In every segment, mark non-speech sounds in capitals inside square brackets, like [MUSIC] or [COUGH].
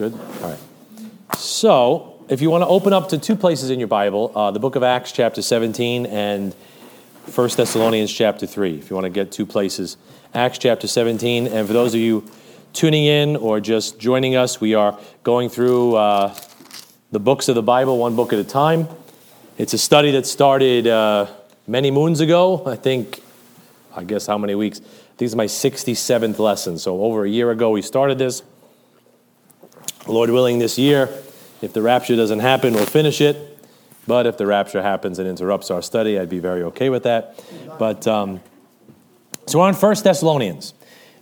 Good? All right. So, if you want to open up to two places in your Bible, uh, the book of Acts, chapter 17, and 1 Thessalonians, chapter 3, if you want to get two places. Acts, chapter 17, and for those of you tuning in or just joining us, we are going through uh, the books of the Bible, one book at a time. It's a study that started uh, many moons ago. I think, I guess, how many weeks? This is my 67th lesson. So, over a year ago, we started this. Lord willing, this year, if the rapture doesn't happen, we'll finish it. But if the rapture happens and interrupts our study, I'd be very okay with that. But um, so we're on First Thessalonians.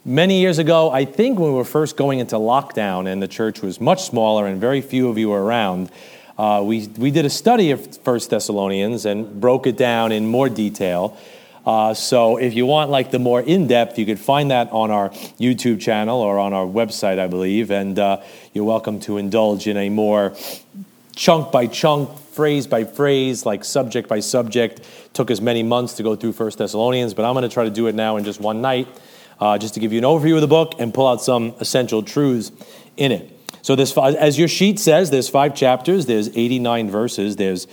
Many years ago, I think when we were first going into lockdown and the church was much smaller and very few of you were around, uh, we, we did a study of First Thessalonians and broke it down in more detail. Uh, so if you want like the more in-depth, you could find that on our YouTube channel or on our website, I believe. And uh, you're welcome to indulge in a more chunk by chunk, phrase by phrase, like subject by subject. Took as many months to go through First Thessalonians, but I'm going to try to do it now in just one night, uh, just to give you an overview of the book and pull out some essential truths in it. So this, as your sheet says, there's five chapters. There's 89 verses. There's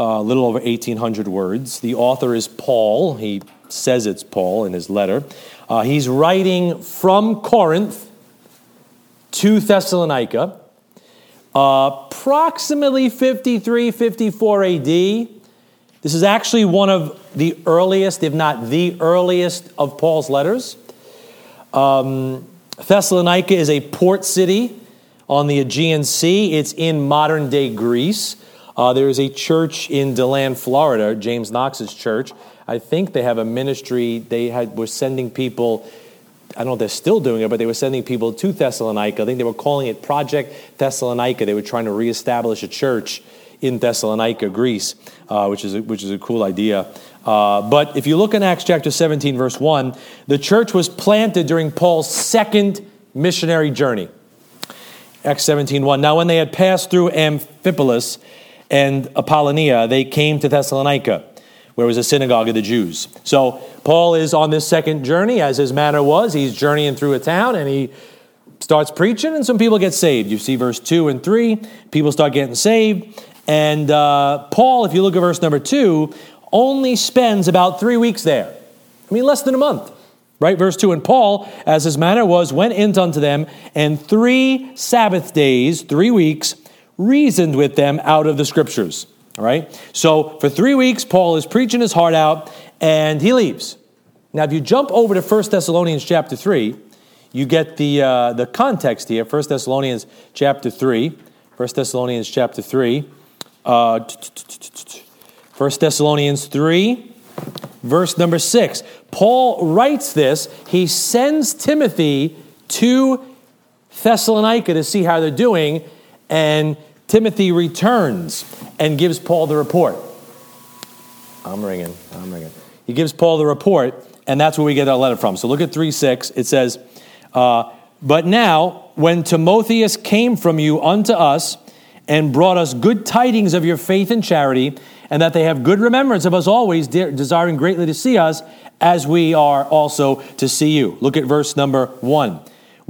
a little over 1,800 words. The author is Paul. He says it's Paul in his letter. Uh, he's writing from Corinth to Thessalonica, uh, approximately 53, 54 AD. This is actually one of the earliest, if not the earliest, of Paul's letters. Um, Thessalonica is a port city on the Aegean Sea. It's in modern day Greece. Uh, there is a church in DeLand, Florida, James Knox's church. I think they have a ministry. They had, were sending people, I don't know if they're still doing it, but they were sending people to Thessalonica. I think they were calling it Project Thessalonica. They were trying to reestablish a church in Thessalonica, Greece, uh, which, is a, which is a cool idea. Uh, but if you look in Acts chapter 17, verse 1, the church was planted during Paul's second missionary journey. Acts 17, 1. Now, when they had passed through Amphipolis, and Apollonia, they came to Thessalonica, where was a synagogue of the Jews. So Paul is on this second journey, as his manner was. He's journeying through a town and he starts preaching, and some people get saved. You see verse 2 and 3, people start getting saved. And uh, Paul, if you look at verse number 2, only spends about three weeks there. I mean, less than a month. Right? Verse 2 And Paul, as his manner was, went in unto them, and three Sabbath days, three weeks, reasoned with them out of the scriptures. All right? So for three weeks, Paul is preaching his heart out and he leaves. Now, if you jump over to 1 Thessalonians chapter 3, you get the, uh, the context here. 1 Thessalonians chapter 3. 1 Thessalonians chapter 3. Uh, 1 Thessalonians 3, verse number 6. Paul writes this. He sends Timothy to Thessalonica to see how they're doing. And Timothy returns and gives Paul the report. I'm ringing. I'm ringing. He gives Paul the report, and that's where we get our letter from. So look at 3 6. It says, uh, But now, when Timotheus came from you unto us and brought us good tidings of your faith and charity, and that they have good remembrance of us always, desiring greatly to see us, as we are also to see you. Look at verse number 1.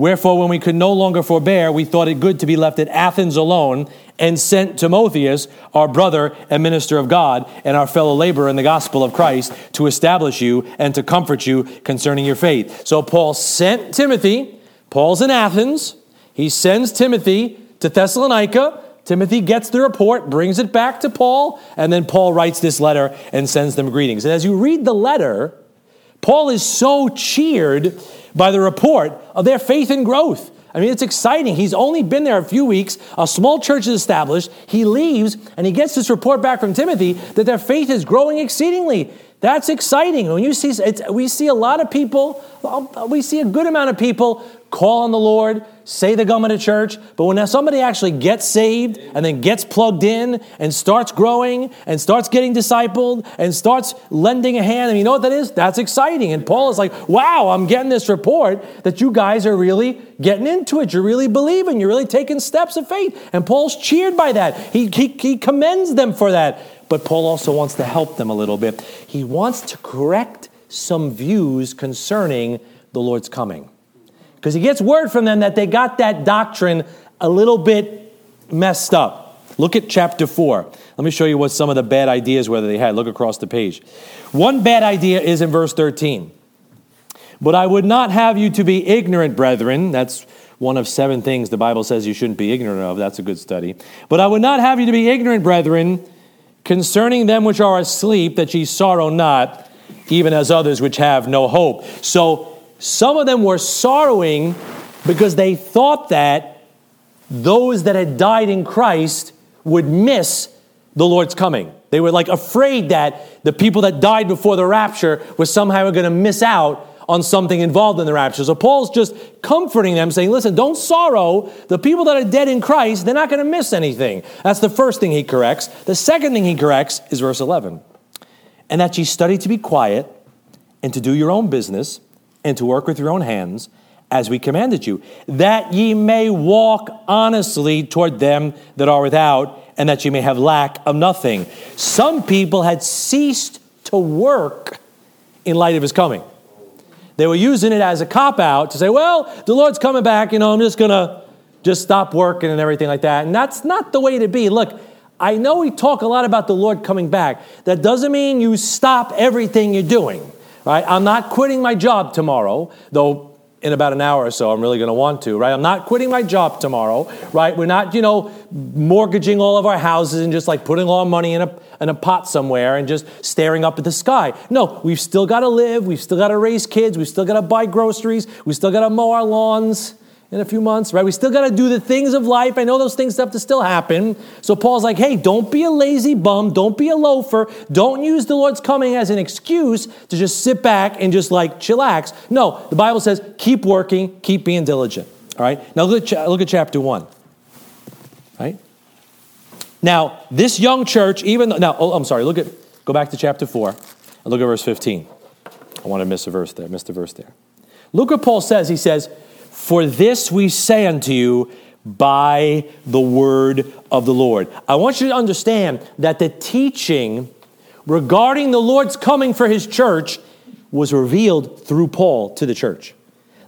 Wherefore, when we could no longer forbear, we thought it good to be left at Athens alone, and sent Timotheus, our brother and minister of God, and our fellow laborer in the gospel of Christ, to establish you and to comfort you concerning your faith. So Paul sent Timothy. Paul's in Athens. He sends Timothy to Thessalonica. Timothy gets the report, brings it back to Paul, and then Paul writes this letter and sends them greetings. And as you read the letter, Paul is so cheered by the report of their faith and growth. I mean, it's exciting. He's only been there a few weeks. A small church is established. He leaves and he gets this report back from Timothy that their faith is growing exceedingly. That's exciting. When you see, we see a lot of people, we see a good amount of people call on the Lord, say they're going to church, but when somebody actually gets saved and then gets plugged in and starts growing and starts getting discipled and starts lending a hand, and you know what that is? That's exciting. And Paul is like, wow, I'm getting this report that you guys are really getting into it. You're really believing. You're really taking steps of faith. And Paul's cheered by that. He, he, he commends them for that. But Paul also wants to help them a little bit. He wants to correct some views concerning the Lord's coming. Because he gets word from them that they got that doctrine a little bit messed up. Look at chapter 4. Let me show you what some of the bad ideas whether they had. Look across the page. One bad idea is in verse 13. But I would not have you to be ignorant, brethren. That's one of seven things the Bible says you shouldn't be ignorant of. That's a good study. But I would not have you to be ignorant, brethren, concerning them which are asleep, that ye sorrow not, even as others which have no hope. So some of them were sorrowing because they thought that those that had died in Christ would miss the Lord's coming. They were like afraid that the people that died before the rapture were somehow going to miss out on something involved in the rapture. So Paul's just comforting them, saying, listen, don't sorrow. The people that are dead in Christ, they're not going to miss anything. That's the first thing he corrects. The second thing he corrects is verse 11. And that ye study to be quiet and to do your own business and to work with your own hands as we commanded you, that ye may walk honestly toward them that are without, and that ye may have lack of nothing. Some people had ceased to work in light of his coming. They were using it as a cop out to say, well, the Lord's coming back, you know, I'm just going to just stop working and everything like that. And that's not the way to be. Look, I know we talk a lot about the Lord coming back. That doesn't mean you stop everything you're doing, right? I'm not quitting my job tomorrow, though in about an hour or so i'm really going to want to right? I'm not quitting my job tomorrow right? We're not you know mortgaging all of our houses and just like putting all our money in a, in a pot somewhere and just staring up at the sky. No we've still got to live we've still got to raise kids we've still got to buy groceries we've still got to mow our lawns in a few months, right? We still got to do the things of life. I know those things have to still happen. So Paul's like, hey, don't be a lazy bum. Don't be a loafer. Don't use the Lord's coming as an excuse to just sit back and just like chillax. No, the Bible says keep working, keep being diligent. All right? Now look at, look at chapter 1. Right? Now, this young church, even though, now, oh, I'm sorry, look at, go back to chapter 4 and look at verse 15. I want to miss a verse there, missed a verse there. Look what Paul says. He says, for this we say unto you by the word of the Lord. I want you to understand that the teaching regarding the Lord's coming for his church was revealed through Paul to the church.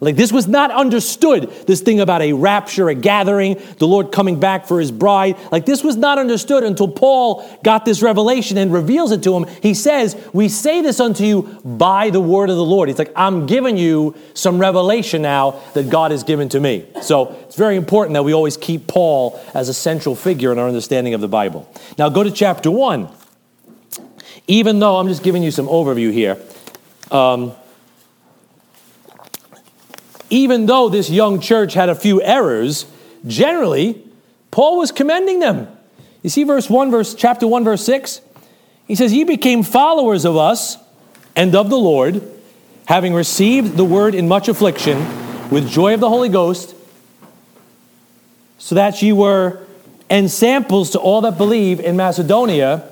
Like this was not understood, this thing about a rapture, a gathering, the Lord coming back for his bride. Like this was not understood until Paul got this revelation and reveals it to him. He says, We say this unto you by the word of the Lord. He's like, I'm giving you some revelation now that God has given to me. So it's very important that we always keep Paul as a central figure in our understanding of the Bible. Now go to chapter 1. Even though I'm just giving you some overview here. Um, even though this young church had a few errors, generally, Paul was commending them. You see verse 1, verse chapter 1, verse 6? He says, Ye became followers of us and of the Lord, having received the word in much affliction, with joy of the Holy Ghost, so that ye were ensamples to all that believe in Macedonia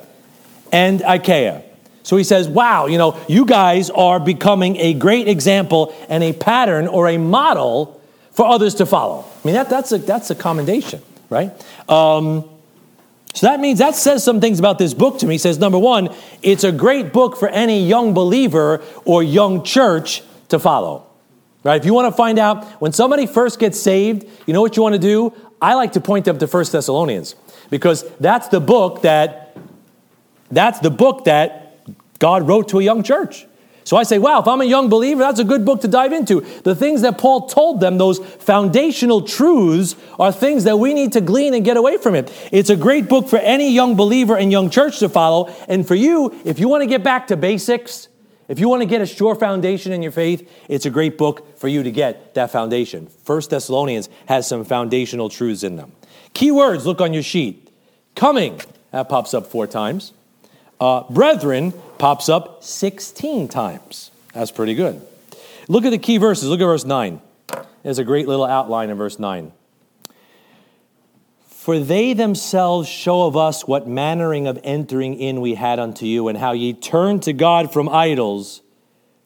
and Achaia. So he says, wow, you know, you guys are becoming a great example and a pattern or a model for others to follow. I mean, that, that's, a, that's a commendation, right? Um, so that means that says some things about this book to me. He says, number one, it's a great book for any young believer or young church to follow. Right? If you want to find out when somebody first gets saved, you know what you want to do? I like to point them to First Thessalonians because that's the book that that's the book that God wrote to a young church. So I say, wow, if I'm a young believer, that's a good book to dive into. The things that Paul told them, those foundational truths, are things that we need to glean and get away from it. It's a great book for any young believer and young church to follow. And for you, if you want to get back to basics, if you want to get a sure foundation in your faith, it's a great book for you to get that foundation. First Thessalonians has some foundational truths in them. Key words, look on your sheet. Coming, that pops up four times. Uh, brethren pops up 16 times. That's pretty good. Look at the key verses. Look at verse 9. There's a great little outline in verse 9. For they themselves show of us what mannering of entering in we had unto you, and how ye turned to God from idols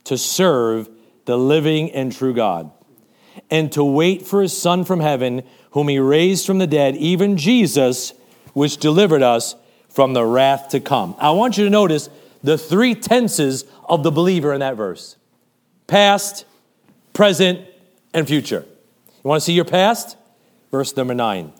to serve the living and true God, and to wait for his Son from heaven, whom he raised from the dead, even Jesus, which delivered us from the wrath to come. I want you to notice the three tenses of the believer in that verse past, present, and future. You want to see your past? verse number 9.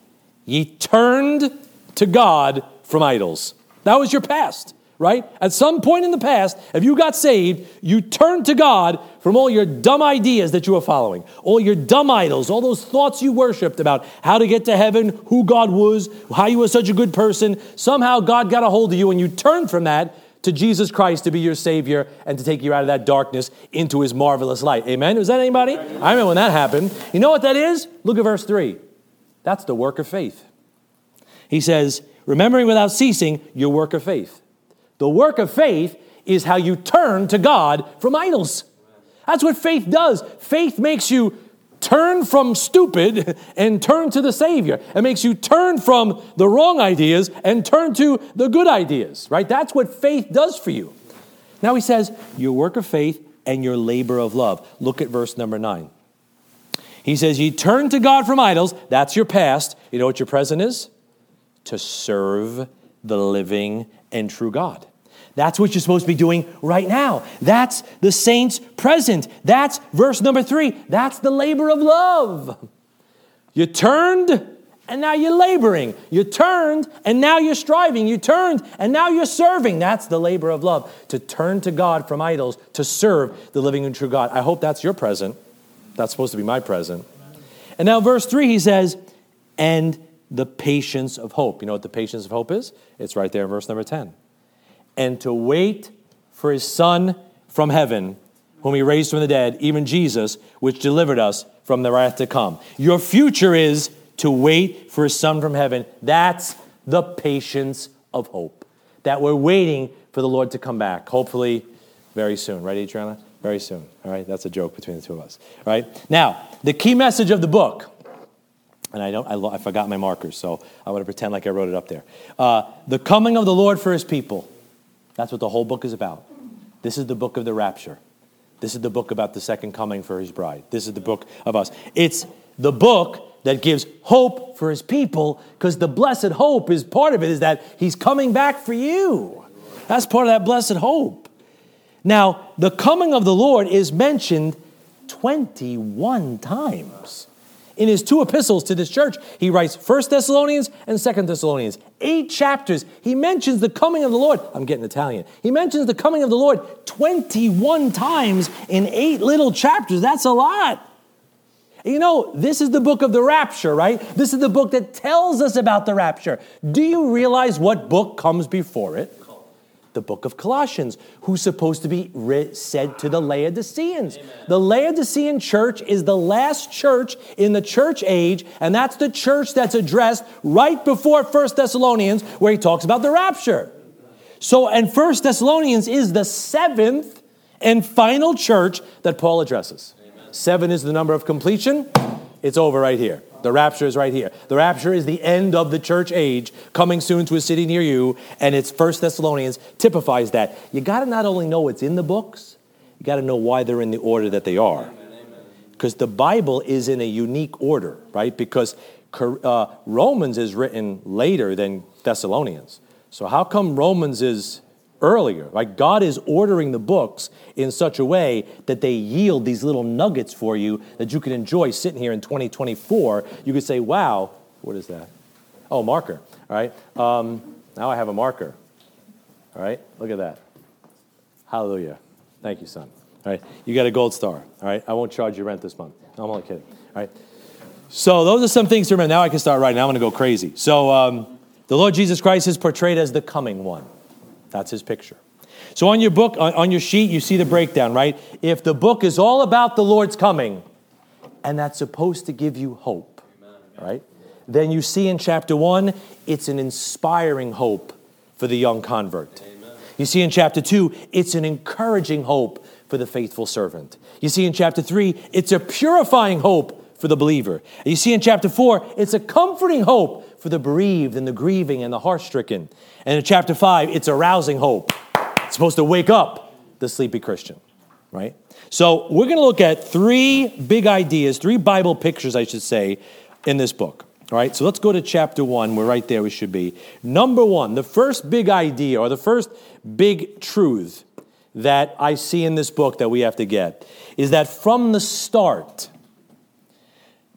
Ye turned to God from idols. That was your past, right? At some point in the past, if you got saved, you turned to God from all your dumb ideas that you were following, all your dumb idols, all those thoughts you worshiped about how to get to heaven, who God was, how you were such a good person. Somehow God got a hold of you and you turned from that to Jesus Christ to be your Savior and to take you out of that darkness into His marvelous light. Amen? Was that anybody? I remember when that happened. You know what that is? Look at verse 3. That's the work of faith. He says, remembering without ceasing your work of faith. The work of faith is how you turn to God from idols. That's what faith does. Faith makes you turn from stupid and turn to the Savior. It makes you turn from the wrong ideas and turn to the good ideas, right? That's what faith does for you. Now he says, your work of faith and your labor of love. Look at verse number nine. He says, Ye turn to God from idols. That's your past. You know what your present is? To serve the living and true God. That's what you're supposed to be doing right now. That's the saints present. That's verse number three. That's the labor of love. You turned and now you're laboring. You turned and now you're striving. You turned and now you're serving. That's the labor of love. To turn to God from idols, to serve the living and true God. I hope that's your present. That's supposed to be my present. And now, verse 3, he says, and the patience of hope. You know what the patience of hope is? It's right there in verse number 10 and to wait for his Son from heaven, whom he raised from the dead, even Jesus, which delivered us from the wrath to come. Your future is to wait for his Son from heaven. That's the patience of hope. That we're waiting for the Lord to come back, hopefully very soon. Right, Adriana? Very soon. All right, that's a joke between the two of us. All right, now, the key message of the book and I don't, I, I, forgot my markers, so I want to pretend like I wrote it up there. Uh, the coming of the Lord for his people. That's what the whole book is about. This is the book of the rapture. This is the book about the second coming for his bride. This is the book of us. It's the book that gives hope for his people because the blessed hope is part of it is that he's coming back for you. That's part of that blessed hope. Now, the coming of the Lord is mentioned 21 times. In his two epistles to this church, he writes First Thessalonians and Second Thessalonians. Eight chapters. He mentions the coming of the Lord. I'm getting Italian. He mentions the coming of the Lord 21 times in eight little chapters. That's a lot. You know, this is the book of the rapture, right? This is the book that tells us about the rapture. Do you realize what book comes before it? The book of Colossians, who's supposed to be said to the Laodiceans. Amen. The Laodicean church is the last church in the church age, and that's the church that's addressed right before First Thessalonians, where he talks about the rapture. So, and First Thessalonians is the seventh and final church that Paul addresses. Amen. Seven is the number of completion. It's over right here. The rapture is right here. The rapture is the end of the church age, coming soon to a city near you, and it's First Thessalonians typifies that. You got to not only know what's in the books, you got to know why they're in the order that they are. Because the Bible is in a unique order, right? Because uh, Romans is written later than Thessalonians. So how come Romans is earlier. Like God is ordering the books in such a way that they yield these little nuggets for you that you can enjoy sitting here in 2024. You could say, wow, what is that? Oh, marker. All right. Um, now I have a marker. All right. Look at that. Hallelujah. Thank you, son. All right. You got a gold star. All right. I won't charge you rent this month. I'm only kidding. All right. So those are some things to remember. Now I can start writing. I'm going to go crazy. So um, the Lord Jesus Christ is portrayed as the coming one. That's his picture. So on your book, on your sheet, you see the breakdown, right? If the book is all about the Lord's coming, and that's supposed to give you hope, right? Then you see in chapter one, it's an inspiring hope for the young convert. You see in chapter two, it's an encouraging hope for the faithful servant. You see in chapter three, it's a purifying hope for the believer. You see in chapter four, it's a comforting hope for the bereaved and the grieving and the heart stricken. And in chapter 5, it's arousing hope. It's supposed to wake up the sleepy Christian, right? So we're going to look at three big ideas, three Bible pictures, I should say, in this book. All right, so let's go to chapter one. We're right there, we should be. Number one, the first big idea or the first big truth that I see in this book that we have to get is that from the start,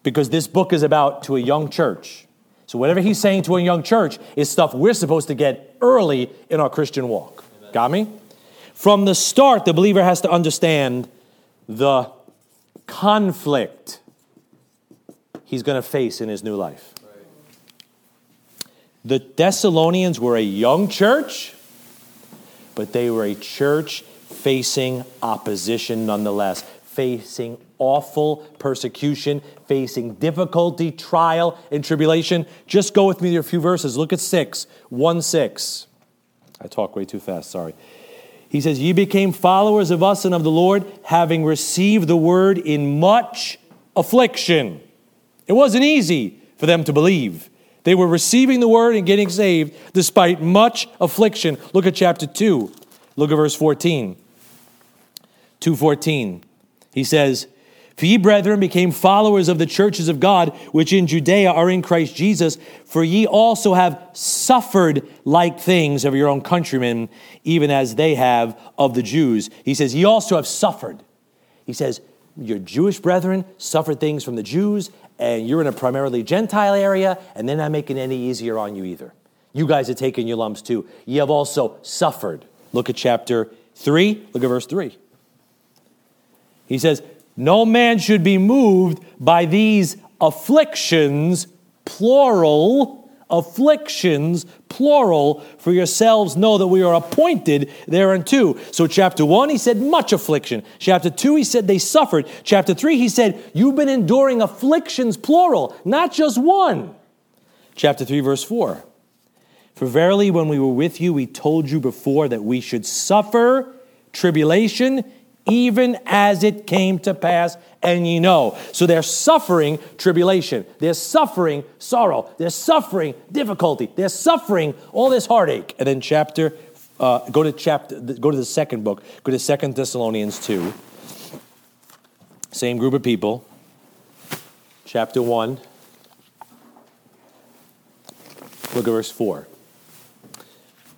because this book is about to a young church. So, whatever he's saying to a young church is stuff we're supposed to get early in our Christian walk. Amen. Got me? From the start, the believer has to understand the conflict he's going to face in his new life. The Thessalonians were a young church, but they were a church facing opposition nonetheless, facing awful persecution, facing difficulty, trial, and tribulation. Just go with me to a few verses. Look at 6, 1 6. I talk way too fast, sorry. He says, Ye became followers of us and of the Lord, having received the word in much affliction. It wasn't easy for them to believe. They were receiving the word and getting saved despite much affliction. Look at chapter 2. Look at verse 14. 2:14. He says, for ye, brethren, became followers of the churches of God, which in Judea are in Christ Jesus, for ye also have suffered like things of your own countrymen, even as they have of the Jews. He says, Ye also have suffered. He says, Your Jewish brethren suffered things from the Jews, and you're in a primarily Gentile area, and they're not making any easier on you either. You guys are taking your lumps too. Ye have also suffered. Look at chapter 3, look at verse 3. He says, no man should be moved by these afflictions, plural, afflictions, plural, for yourselves know that we are appointed thereunto. So, chapter 1, he said, much affliction. Chapter 2, he said they suffered. Chapter 3, he said, you've been enduring afflictions, plural, not just one. Chapter 3, verse 4. For verily, when we were with you, we told you before that we should suffer tribulation even as it came to pass, and ye know. So they're suffering tribulation, they're suffering sorrow, they're suffering difficulty, they're suffering all this heartache. And then chapter, uh, go to chapter, go to the second book, go to Second Thessalonians 2. Same group of people. Chapter 1. Look at verse 4.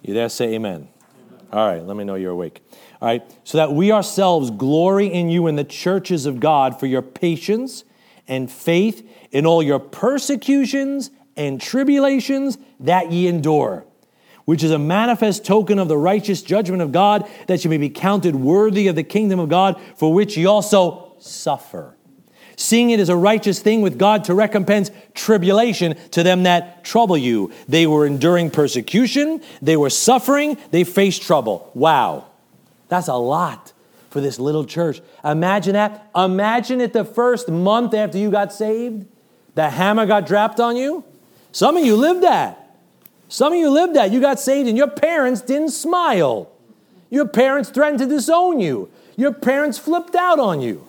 You there? Say amen. amen. All right, let me know you're awake. All right, so that we ourselves glory in you in the churches of God for your patience and faith in all your persecutions and tribulations that ye endure, which is a manifest token of the righteous judgment of God, that ye may be counted worthy of the kingdom of God, for which ye also suffer. Seeing it as a righteous thing with God to recompense tribulation to them that trouble you. They were enduring persecution, they were suffering, they faced trouble. Wow. That's a lot for this little church. Imagine that. Imagine it the first month after you got saved, the hammer got dropped on you. Some of you lived that. Some of you lived that. You got saved and your parents didn't smile. Your parents threatened to disown you. Your parents flipped out on you.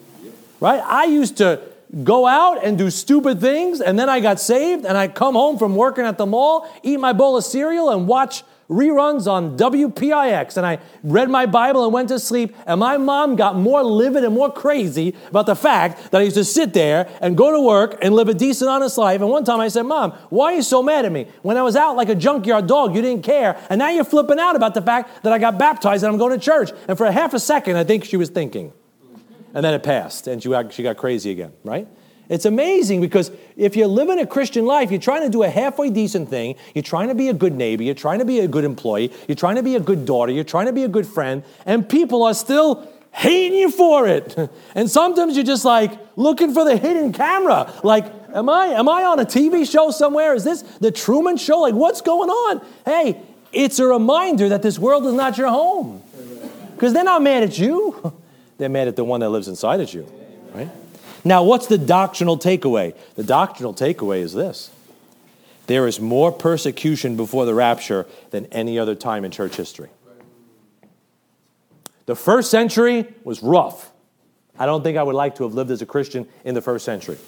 Right? I used to go out and do stupid things, and then I got saved, and I'd come home from working at the mall, eat my bowl of cereal, and watch reruns on WPIX, and I read my Bible and went to sleep, and my mom got more livid and more crazy about the fact that I used to sit there and go to work and live a decent, honest life. And one time I said, Mom, why are you so mad at me? When I was out like a junkyard dog, you didn't care, and now you're flipping out about the fact that I got baptized and I'm going to church. And for a half a second, I think she was thinking. And then it passed, and she got, she got crazy again, right? It's amazing because if you're living a Christian life, you're trying to do a halfway decent thing, you're trying to be a good neighbor, you're trying to be a good employee, you're trying to be a good daughter, you're trying to be a good friend, and people are still hating you for it. [LAUGHS] And sometimes you're just like looking for the hidden camera. Like, am I am I on a TV show somewhere? Is this the Truman show? Like what's going on? Hey, it's a reminder that this world is not your home. Because they're not mad at you. [LAUGHS] They're mad at the one that lives inside of you, right? Now, what's the doctrinal takeaway? The doctrinal takeaway is this there is more persecution before the rapture than any other time in church history. The first century was rough. I don't think I would like to have lived as a Christian in the first century.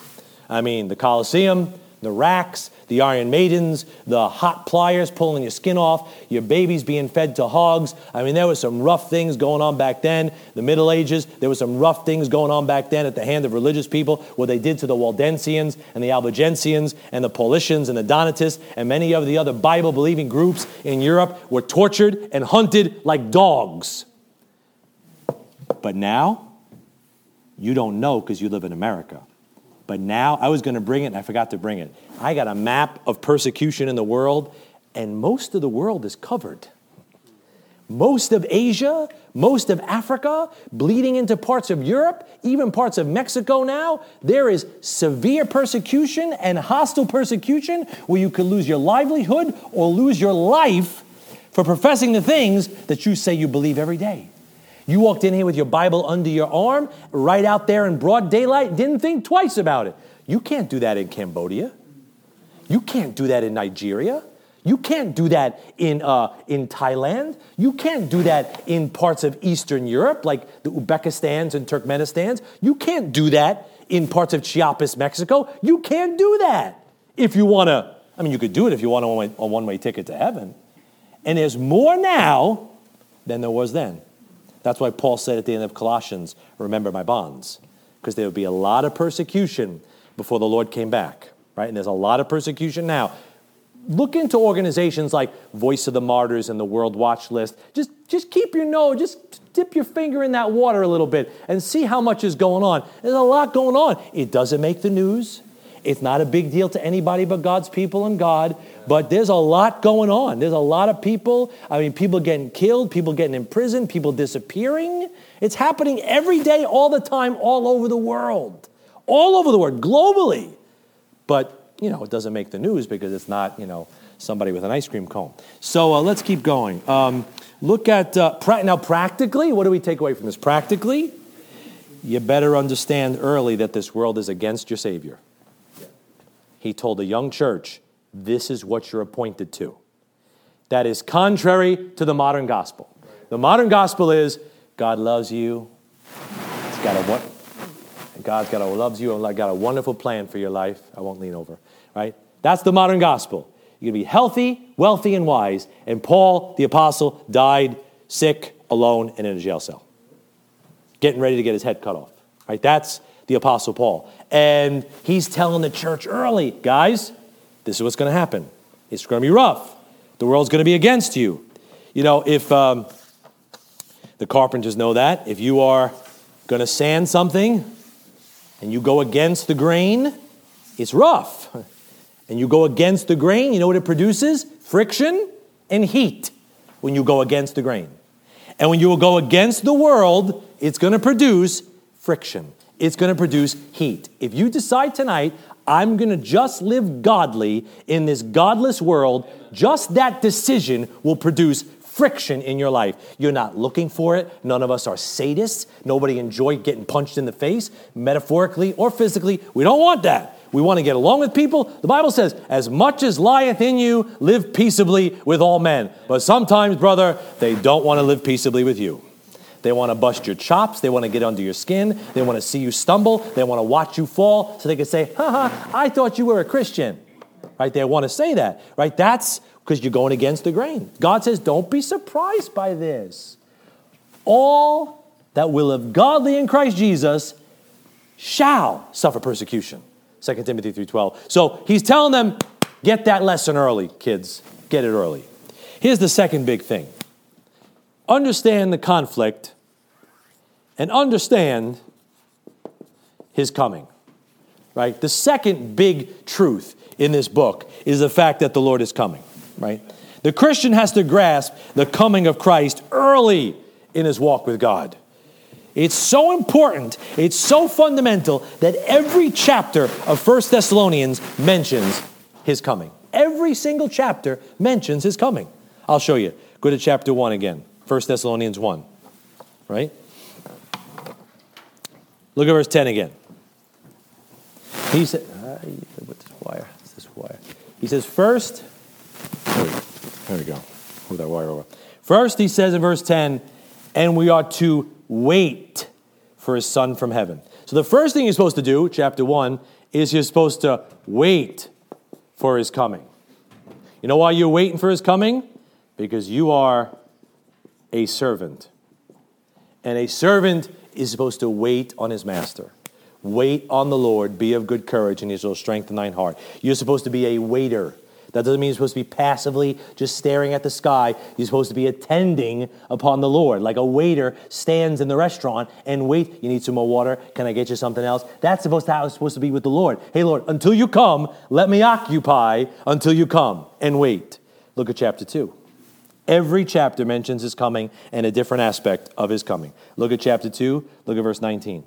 I mean, the Colosseum, the racks, the Iron Maidens, the hot pliers pulling your skin off, your babies being fed to hogs. I mean, there were some rough things going on back then. The Middle Ages, there were some rough things going on back then at the hand of religious people, what they did to the Waldensians and the Albigensians and the Paulicians and the Donatists and many of the other Bible believing groups in Europe were tortured and hunted like dogs. But now, you don't know because you live in America. But now I was going to bring it and I forgot to bring it. I got a map of persecution in the world, and most of the world is covered. Most of Asia, most of Africa, bleeding into parts of Europe, even parts of Mexico now, there is severe persecution and hostile persecution where you could lose your livelihood or lose your life for professing the things that you say you believe every day. You walked in here with your Bible under your arm, right out there in broad daylight, didn't think twice about it. You can't do that in Cambodia. You can't do that in Nigeria. You can't do that in, uh, in Thailand. You can't do that in parts of Eastern Europe, like the Uzbekistans and Turkmenistans. You can't do that in parts of Chiapas, Mexico. You can't do that if you want to. I mean, you could do it if you want a one way ticket to heaven. And there's more now than there was then. That's why Paul said at the end of Colossians, Remember my bonds, because there would be a lot of persecution before the Lord came back, right? And there's a lot of persecution now. Look into organizations like Voice of the Martyrs and the World Watch List. Just, just keep your nose, just dip your finger in that water a little bit and see how much is going on. There's a lot going on. It doesn't make the news. It's not a big deal to anybody but God's people and God, but there's a lot going on. There's a lot of people. I mean, people getting killed, people getting imprisoned, people disappearing. It's happening every day, all the time, all over the world. All over the world, globally. But, you know, it doesn't make the news because it's not, you know, somebody with an ice cream cone. So uh, let's keep going. Um, look at, uh, pra- now, practically, what do we take away from this? Practically, you better understand early that this world is against your Savior he told the young church, This is what you're appointed to. That is contrary to the modern gospel. The modern gospel is God loves you. He's got a what? God's got a loves you and got a wonderful plan for your life. I won't lean over, right? That's the modern gospel. You're going to be healthy, wealthy, and wise. And Paul, the apostle, died sick, alone, and in a jail cell, getting ready to get his head cut off. Right? That's the Apostle Paul. And he's telling the church early, guys, this is what's going to happen. It's going to be rough. The world's going to be against you. You know, if um, the carpenters know that, if you are going to sand something and you go against the grain, it's rough. [LAUGHS] And you go against the grain, you know what it produces? Friction and heat when you go against the grain. And when you will go against the world, it's going to produce friction it's going to produce heat. If you decide tonight, I'm going to just live godly in this godless world, just that decision will produce friction in your life. You're not looking for it. None of us are sadists. Nobody enjoy getting punched in the face, metaphorically or physically. We don't want that. We want to get along with people. The Bible says, as much as lieth in you, live peaceably with all men. But sometimes, brother, they don't want to live peaceably with you. They want to bust your chops. They want to get under your skin. They want to see you stumble. They want to watch you fall so they can say, ha ha, I thought you were a Christian. Right? They want to say that. Right? That's because you're going against the grain. God says, don't be surprised by this. All that will live godly in Christ Jesus shall suffer persecution. 2 Timothy 3.12. So he's telling them, get that lesson early, kids. Get it early. Here's the second big thing understand the conflict and understand his coming. Right? The second big truth in this book is the fact that the Lord is coming, right? The Christian has to grasp the coming of Christ early in his walk with God. It's so important, it's so fundamental that every chapter of First Thessalonians mentions his coming. Every single chapter mentions his coming. I'll show you. Go to chapter 1 again. 1 Thessalonians 1, right? Look at verse 10 again. He said, uh, this wire, this wire. He says, first, there we, go. Move that wire over. First, he says in verse 10, and we are to wait for his son from heaven. So the first thing you're supposed to do, chapter 1, is you're supposed to wait for his coming. You know why you're waiting for his coming? Because you are a servant. And a servant is supposed to wait on his master. Wait on the Lord, be of good courage, and he shall strengthen thine heart. You're supposed to be a waiter. That doesn't mean you're supposed to be passively just staring at the sky. You're supposed to be attending upon the Lord. Like a waiter stands in the restaurant and wait, you need some more water? Can I get you something else? That's supposed to how it's supposed to be with the Lord. Hey Lord, until you come, let me occupy until you come and wait. Look at chapter 2. Every chapter mentions his coming and a different aspect of his coming. Look at chapter 2, look at verse 19.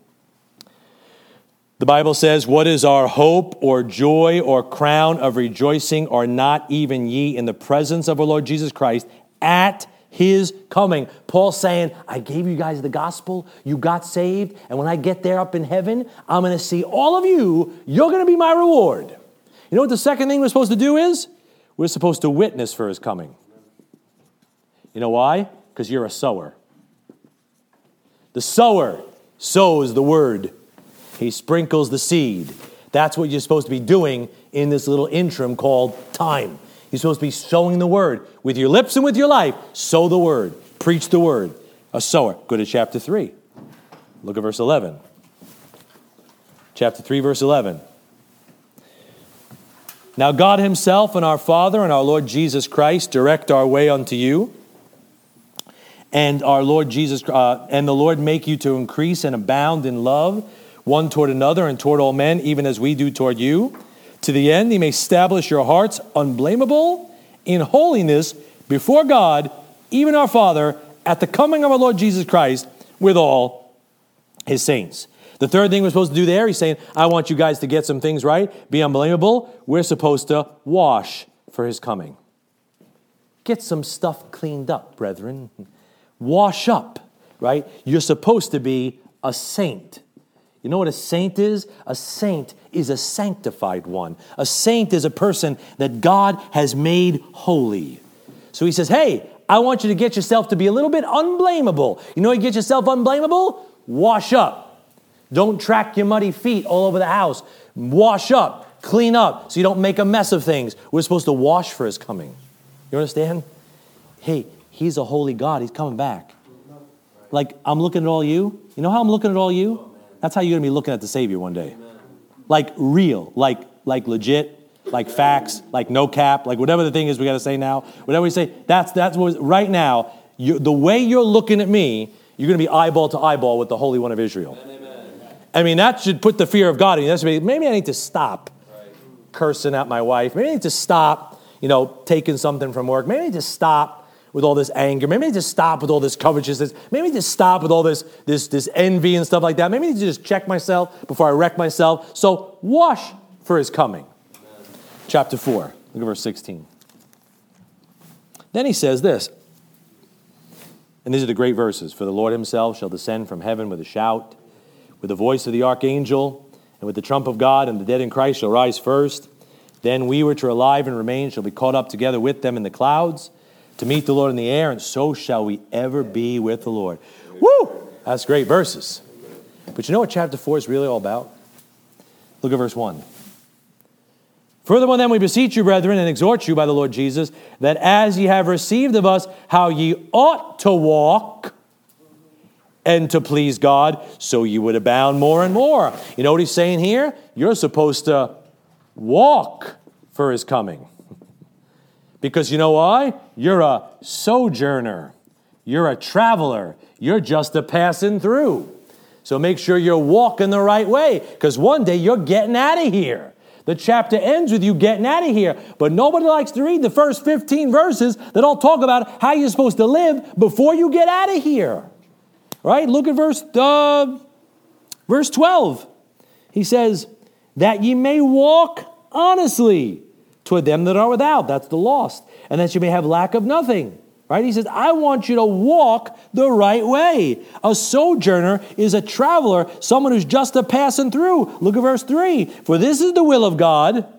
The Bible says, What is our hope or joy or crown of rejoicing, or not even ye in the presence of our Lord Jesus Christ at his coming? Paul saying, I gave you guys the gospel, you got saved, and when I get there up in heaven, I'm going to see all of you. You're going to be my reward. You know what the second thing we're supposed to do is? We're supposed to witness for his coming. You know why? Because you're a sower. The sower sows the word. He sprinkles the seed. That's what you're supposed to be doing in this little interim called time. You're supposed to be sowing the word with your lips and with your life. Sow the word, preach the word. A sower. Go to chapter 3. Look at verse 11. Chapter 3, verse 11. Now, God Himself and our Father and our Lord Jesus Christ direct our way unto you. And our Lord Jesus, uh, and the Lord make you to increase and abound in love one toward another and toward all men, even as we do toward you, to the end he may establish your hearts unblameable in holiness before God, even our Father, at the coming of our Lord Jesus Christ with all his saints. The third thing we're supposed to do there, he's saying, I want you guys to get some things right, be unblameable. We're supposed to wash for his coming. Get some stuff cleaned up, brethren. [LAUGHS] Wash up, right? You're supposed to be a saint. You know what a saint is? A saint is a sanctified one. A saint is a person that God has made holy. So he says, Hey, I want you to get yourself to be a little bit unblameable. You know you get yourself unblameable? Wash up. Don't track your muddy feet all over the house. Wash up, clean up, so you don't make a mess of things. We're supposed to wash for his coming. You understand? Hey, he's a holy God. He's coming back. Like, I'm looking at all you. You know how I'm looking at all you? That's how you're going to be looking at the Savior one day. Like real, like, like legit, like facts, like no cap, like whatever the thing is we got to say now, whatever we say, that's, that's what, right now, you, the way you're looking at me, you're going to be eyeball to eyeball with the Holy One of Israel. I mean, that should put the fear of God in you. That should be, maybe I need to stop cursing at my wife. Maybe I need to stop, you know, taking something from work. Maybe I need to stop with all this anger. Maybe just stop with all this covetousness. Maybe just stop with all this, this, this envy and stuff like that. Maybe just check myself before I wreck myself. So wash for his coming. Amen. Chapter 4, look at verse 16. Then he says this, and these are the great verses For the Lord himself shall descend from heaven with a shout, with the voice of the archangel, and with the trump of God, and the dead in Christ shall rise first. Then we which are alive and remain shall be caught up together with them in the clouds to meet the Lord in the air, and so shall we ever be with the Lord. Woo! That's great verses. But you know what chapter 4 is really all about? Look at verse 1. Furthermore, then we beseech you, brethren, and exhort you by the Lord Jesus, that as ye have received of us how ye ought to walk and to please God, so ye would abound more and more. You know what he's saying here? You're supposed to walk for his coming. Because you know why? You're a sojourner, you're a traveler, you're just a passing through. So make sure you're walking the right way because one day you're getting out of here. The chapter ends with you getting out of here, but nobody likes to read the first 15 verses that all talk about how you're supposed to live before you get out of here. Right? Look at verse uh, verse 12. He says, "That ye may walk honestly toward them that are without. That's the lost. And that you may have lack of nothing. Right? He says, I want you to walk the right way. A sojourner is a traveler, someone who's just a passing through. Look at verse 3. For this is the will of God,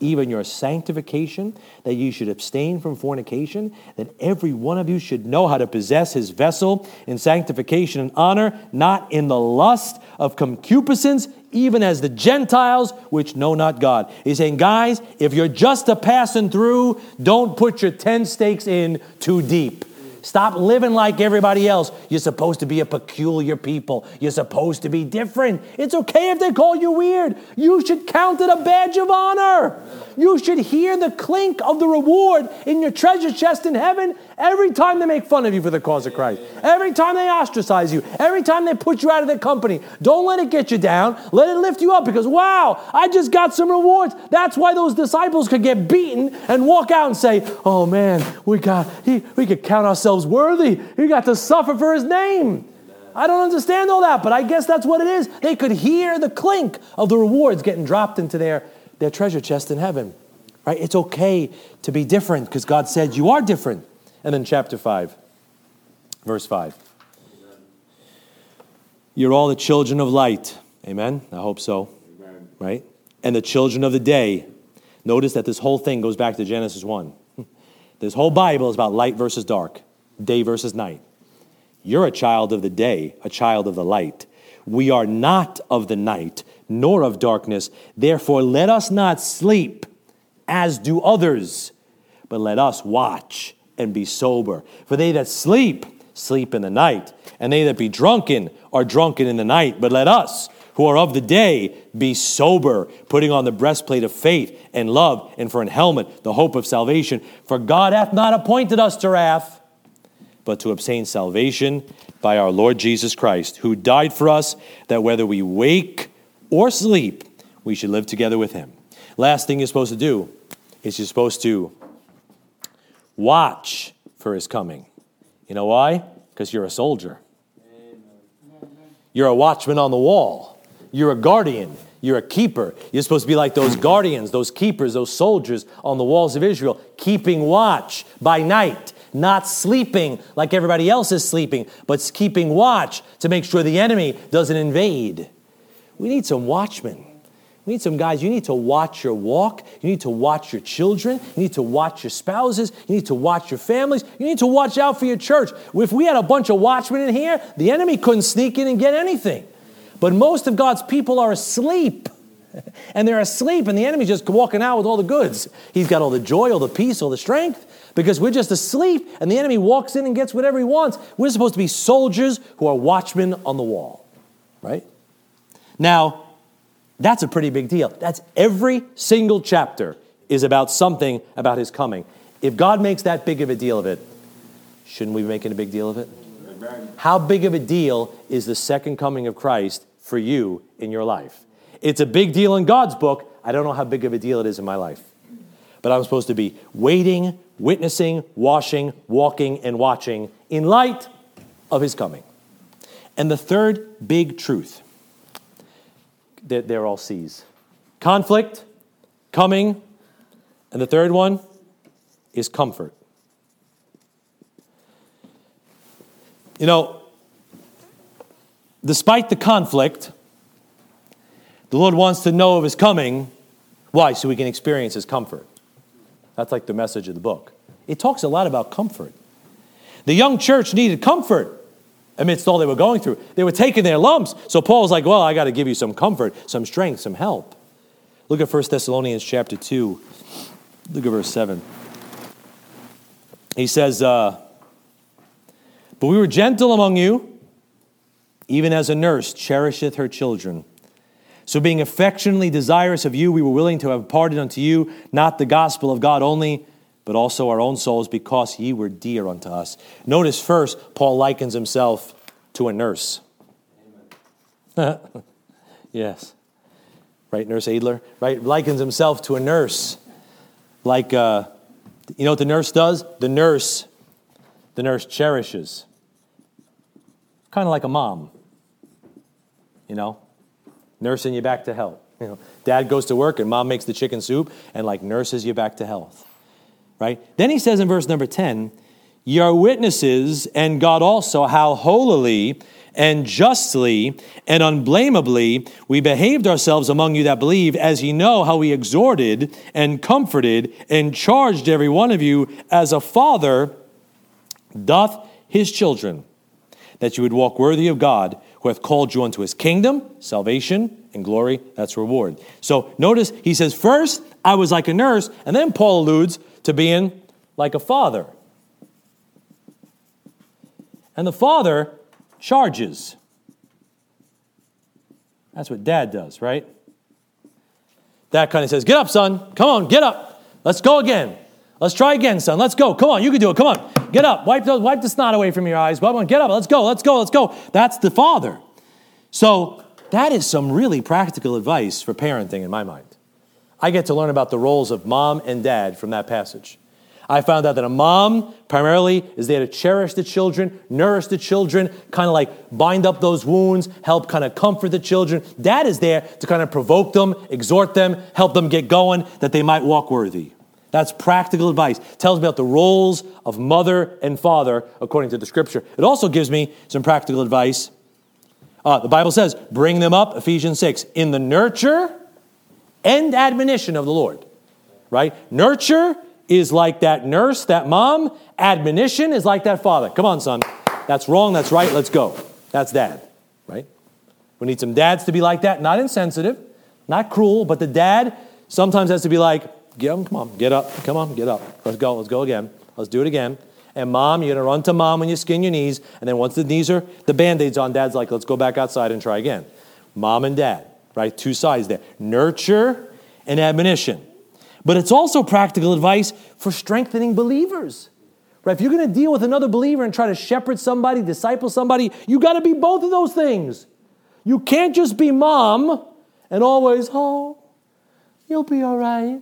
even your sanctification, that you should abstain from fornication, that every one of you should know how to possess his vessel in sanctification and honor, not in the lust of concupiscence, even as the Gentiles which know not God. He's saying, guys, if you're just a passing through, don't put your tent stakes in too deep. Stop living like everybody else. You're supposed to be a peculiar people. You're supposed to be different. It's okay if they call you weird. You should count it a badge of honor. You should hear the clink of the reward in your treasure chest in heaven every time they make fun of you for the cause of Christ. Every time they ostracize you. Every time they put you out of their company. Don't let it get you down. Let it lift you up because, wow, I just got some rewards. That's why those disciples could get beaten and walk out and say, oh man, we got, he, we could count ourselves worthy. We got to suffer for his name. I don't understand all that, but I guess that's what it is. They could hear the clink of the rewards getting dropped into their their treasure chest in heaven. Right? It's okay to be different because God said you are different. And then chapter 5, verse 5. You're all the children of light. Amen? I hope so. Amen. Right? And the children of the day. Notice that this whole thing goes back to Genesis 1. This whole Bible is about light versus dark, day versus night. You're a child of the day, a child of the light. We are not of the night, nor of darkness. Therefore, let us not sleep as do others, but let us watch and be sober. For they that sleep, sleep in the night, and they that be drunken are drunken in the night. But let us, who are of the day, be sober, putting on the breastplate of faith and love, and for an helmet, the hope of salvation. For God hath not appointed us to wrath, but to obtain salvation by our Lord Jesus Christ, who died for us, that whether we wake or sleep, we should live together with him. Last thing you're supposed to do is you're supposed to watch for his coming. You know why? Because you're a soldier. You're a watchman on the wall. You're a guardian. You're a keeper. You're supposed to be like those guardians, those keepers, those soldiers on the walls of Israel, keeping watch by night, not sleeping like everybody else is sleeping, but keeping watch to make sure the enemy doesn't invade. We need some watchmen. We need some guys. You need to watch your walk. You need to watch your children. You need to watch your spouses. You need to watch your families. You need to watch out for your church. If we had a bunch of watchmen in here, the enemy couldn't sneak in and get anything. But most of God's people are asleep. [LAUGHS] And they're asleep, and the enemy's just walking out with all the goods. He's got all the joy, all the peace, all the strength, because we're just asleep, and the enemy walks in and gets whatever he wants. We're supposed to be soldiers who are watchmen on the wall, right? Now, that's a pretty big deal. That's every single chapter is about something about his coming. If God makes that big of a deal of it, shouldn't we be making a big deal of it? How big of a deal is the second coming of Christ for you in your life? It's a big deal in God's book. I don't know how big of a deal it is in my life. But I'm supposed to be waiting, witnessing, washing, walking, and watching in light of his coming. And the third big truth they're, they're all C's. Conflict, coming, and the third one is comfort. You know, despite the conflict, the Lord wants to know of His coming. Why? So we can experience His comfort. That's like the message of the book. It talks a lot about comfort. The young church needed comfort amidst all they were going through. They were taking their lumps. So Paul's like, well, I got to give you some comfort, some strength, some help. Look at 1 Thessalonians chapter 2. Look at verse 7. He says, uh, But we were gentle among you, even as a nurse cherisheth her children. So, being affectionately desirous of you, we were willing to have parted unto you not the gospel of God only, but also our own souls, because ye were dear unto us. Notice first, Paul likens himself to a nurse. [LAUGHS] yes. Right, Nurse Adler? Right? Likens himself to a nurse. Like, uh, you know what the nurse does? The nurse, the nurse cherishes. Kind of like a mom. You know? Nursing you back to health. You know, dad goes to work and mom makes the chicken soup and like nurses you back to health right? Then he says in verse number 10, Ye are witnesses, and God also, how holily and justly and unblameably we behaved ourselves among you that believe, as ye know how we exhorted and comforted and charged every one of you as a father doth his children, that you would walk worthy of God, who hath called you unto his kingdom, salvation, and glory. That's reward. So notice he says, First, I was like a nurse, and then Paul alludes to being like a father. And the father charges. That's what dad does, right? Dad kind of says, Get up, son. Come on, get up. Let's go again. Let's try again, son. Let's go. Come on, you can do it. Come on. Get up. Wipe the, wipe the snot away from your eyes. Come on, get up. Let's go. Let's go. Let's go. That's the father. So that is some really practical advice for parenting in my mind. I get to learn about the roles of mom and dad from that passage. I found out that a mom primarily is there to cherish the children, nourish the children, kind of like bind up those wounds, help kind of comfort the children. Dad is there to kind of provoke them, exhort them, help them get going that they might walk worthy. That's practical advice. Tells me about the roles of mother and father according to the scripture. It also gives me some practical advice. Uh, the Bible says, bring them up, Ephesians 6, in the nurture and admonition of the Lord. Right? Nurture is like that nurse, that mom. Admonition is like that father. Come on, son. That's wrong. That's right. Let's go. That's dad, right? We need some dads to be like that. Not insensitive, not cruel, but the dad sometimes has to be like, come on, get up, come on, get up. Let's go. Let's go again. Let's do it again. And mom, you're gonna run to mom when you skin your knees, and then once the knees are the band-aids on, dad's like, let's go back outside and try again. Mom and dad, right? Two sides there. Nurture and admonition. But it's also practical advice for strengthening believers. Right? If you're going to deal with another believer and try to shepherd somebody, disciple somebody, you got to be both of those things. You can't just be mom and always, oh, you'll be all right.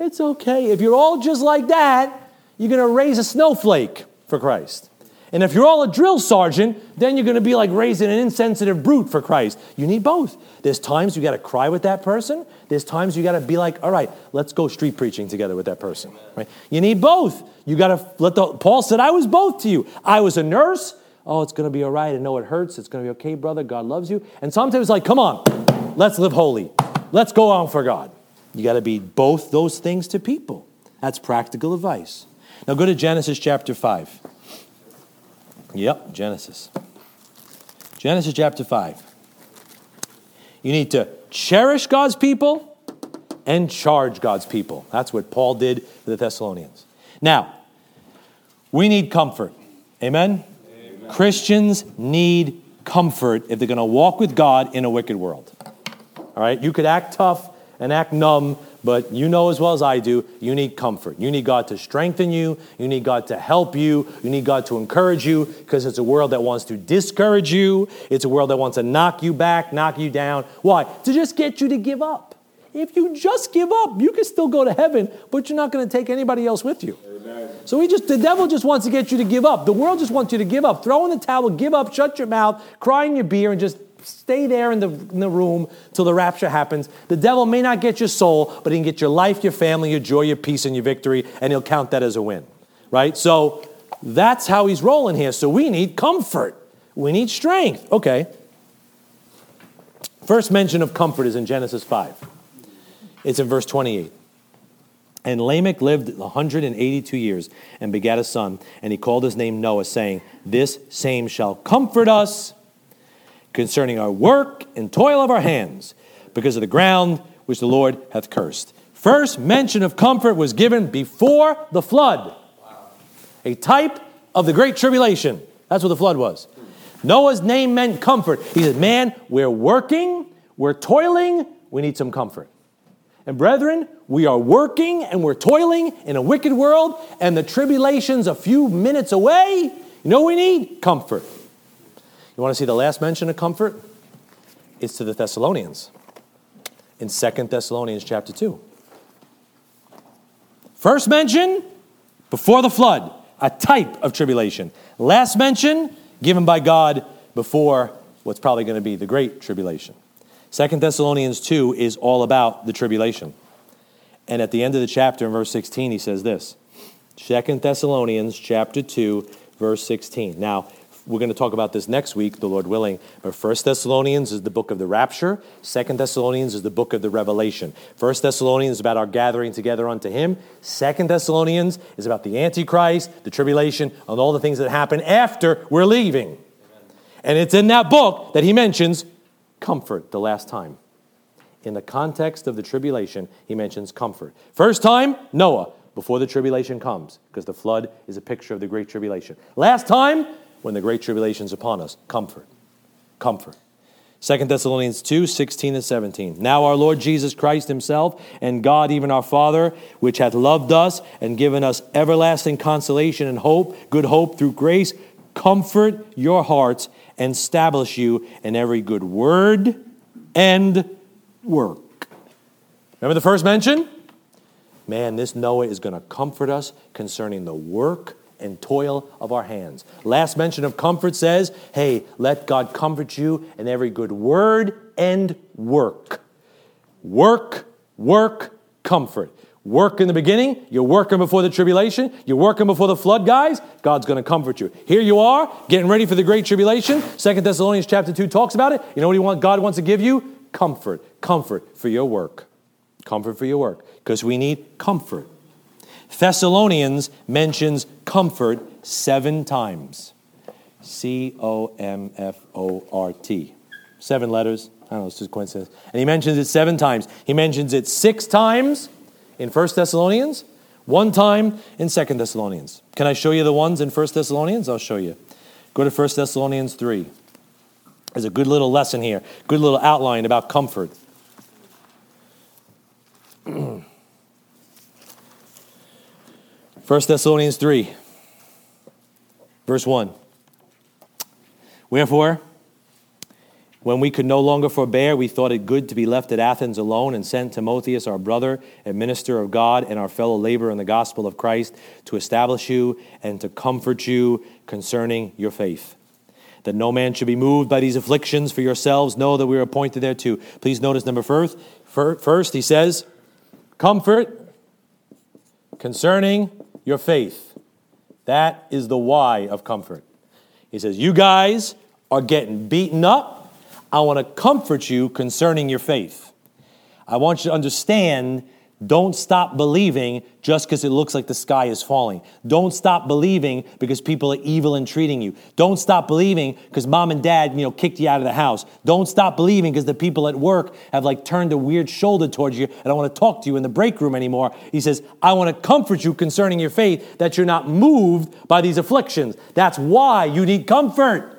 It's okay. If you're all just like that, you're going to raise a snowflake for Christ. And if you're all a drill sergeant, then you're going to be like raising an insensitive brute for Christ. You need both. There's times you got to cry with that person. There's times you got to be like, all right, let's go street preaching together with that person. Right? You need both. You got to let the. Paul said, I was both to you. I was a nurse. Oh, it's going to be all right. I know it hurts. It's going to be okay, brother. God loves you. And sometimes it's like, come on, let's live holy. Let's go on for God. You got to be both those things to people. That's practical advice. Now go to Genesis chapter 5. Yep, Genesis. Genesis chapter 5. You need to cherish God's people and charge God's people. That's what Paul did to the Thessalonians. Now, we need comfort. Amen? Amen. Christians need comfort if they're going to walk with God in a wicked world. All right? You could act tough and act numb but you know as well as I do, you need comfort. You need God to strengthen you. You need God to help you. You need God to encourage you because it's a world that wants to discourage you. It's a world that wants to knock you back, knock you down. Why? To just get you to give up. If you just give up, you can still go to heaven, but you're not going to take anybody else with you. Amen. So we just the devil just wants to get you to give up. The world just wants you to give up. Throw in the towel, give up, shut your mouth, cry in your beer, and just Stay there in the, in the room till the rapture happens. The devil may not get your soul, but he can get your life, your family, your joy, your peace, and your victory, and he'll count that as a win. Right? So that's how he's rolling here. So we need comfort. We need strength. Okay. First mention of comfort is in Genesis 5. It's in verse 28. And Lamech lived 182 years and begat a son, and he called his name Noah, saying, This same shall comfort us concerning our work and toil of our hands, because of the ground which the Lord hath cursed. First mention of comfort was given before the flood, a type of the great tribulation. That's what the flood was. Noah's name meant comfort. He said, Man, we're working, we're toiling, we need some comfort. And brethren, we are working and we're toiling in a wicked world, and the tribulation's a few minutes away. You know we need? Comfort. You want to see the last mention of comfort? It's to the Thessalonians in Second Thessalonians chapter 2. First mention, before the flood, a type of tribulation. Last mention, given by God before what's probably going to be the great tribulation. Second Thessalonians 2 is all about the tribulation. And at the end of the chapter, in verse 16, he says this Second Thessalonians chapter 2, verse 16. Now, we're going to talk about this next week, the Lord willing. But First Thessalonians is the book of the rapture. Second Thessalonians is the book of the revelation. First Thessalonians is about our gathering together unto Him. Second Thessalonians is about the Antichrist, the tribulation, and all the things that happen after we're leaving. Amen. And it's in that book that he mentions comfort the last time. In the context of the tribulation, he mentions comfort. First time, Noah, before the tribulation comes, because the flood is a picture of the great tribulation. Last time, when the great tribulation is upon us? Comfort. Comfort. 2 Thessalonians 2 16 and 17. Now our Lord Jesus Christ Himself and God, even our Father, which hath loved us and given us everlasting consolation and hope, good hope through grace, comfort your hearts and establish you in every good word and work. Remember the first mention? Man, this Noah is going to comfort us concerning the work and toil of our hands. Last mention of comfort says, hey, let God comfort you in every good word and work. Work, work, comfort. Work in the beginning, you're working before the tribulation, you're working before the flood, guys. God's going to comfort you. Here you are, getting ready for the great tribulation. Second Thessalonians chapter 2 talks about it. You know what he want, God wants to give you? Comfort. Comfort for your work. Comfort for your work. Because we need comfort. Thessalonians mentions comfort seven times. C O M F O R T. Seven letters. I don't know, it's just coincidence. And he mentions it seven times. He mentions it six times in 1 Thessalonians, one time in 2 Thessalonians. Can I show you the ones in 1 Thessalonians? I'll show you. Go to 1 Thessalonians 3. There's a good little lesson here, good little outline about comfort. [CLEARS THROAT] 1 Thessalonians 3, verse 1. Wherefore, when we could no longer forbear, we thought it good to be left at Athens alone and sent Timotheus, our brother and minister of God, and our fellow laborer in the gospel of Christ, to establish you and to comfort you concerning your faith. That no man should be moved by these afflictions for yourselves. Know that we are appointed thereto. Please notice number first. First, he says, comfort concerning your faith. That is the why of comfort. He says, You guys are getting beaten up. I want to comfort you concerning your faith. I want you to understand don't stop believing just because it looks like the sky is falling. Don't stop believing because people are evil and treating you. Don't stop believing because mom and dad, you know, kicked you out of the house. Don't stop believing because the people at work have like turned a weird shoulder towards you and don't want to talk to you in the break room anymore. He says, I want to comfort you concerning your faith that you're not moved by these afflictions. That's why you need comfort.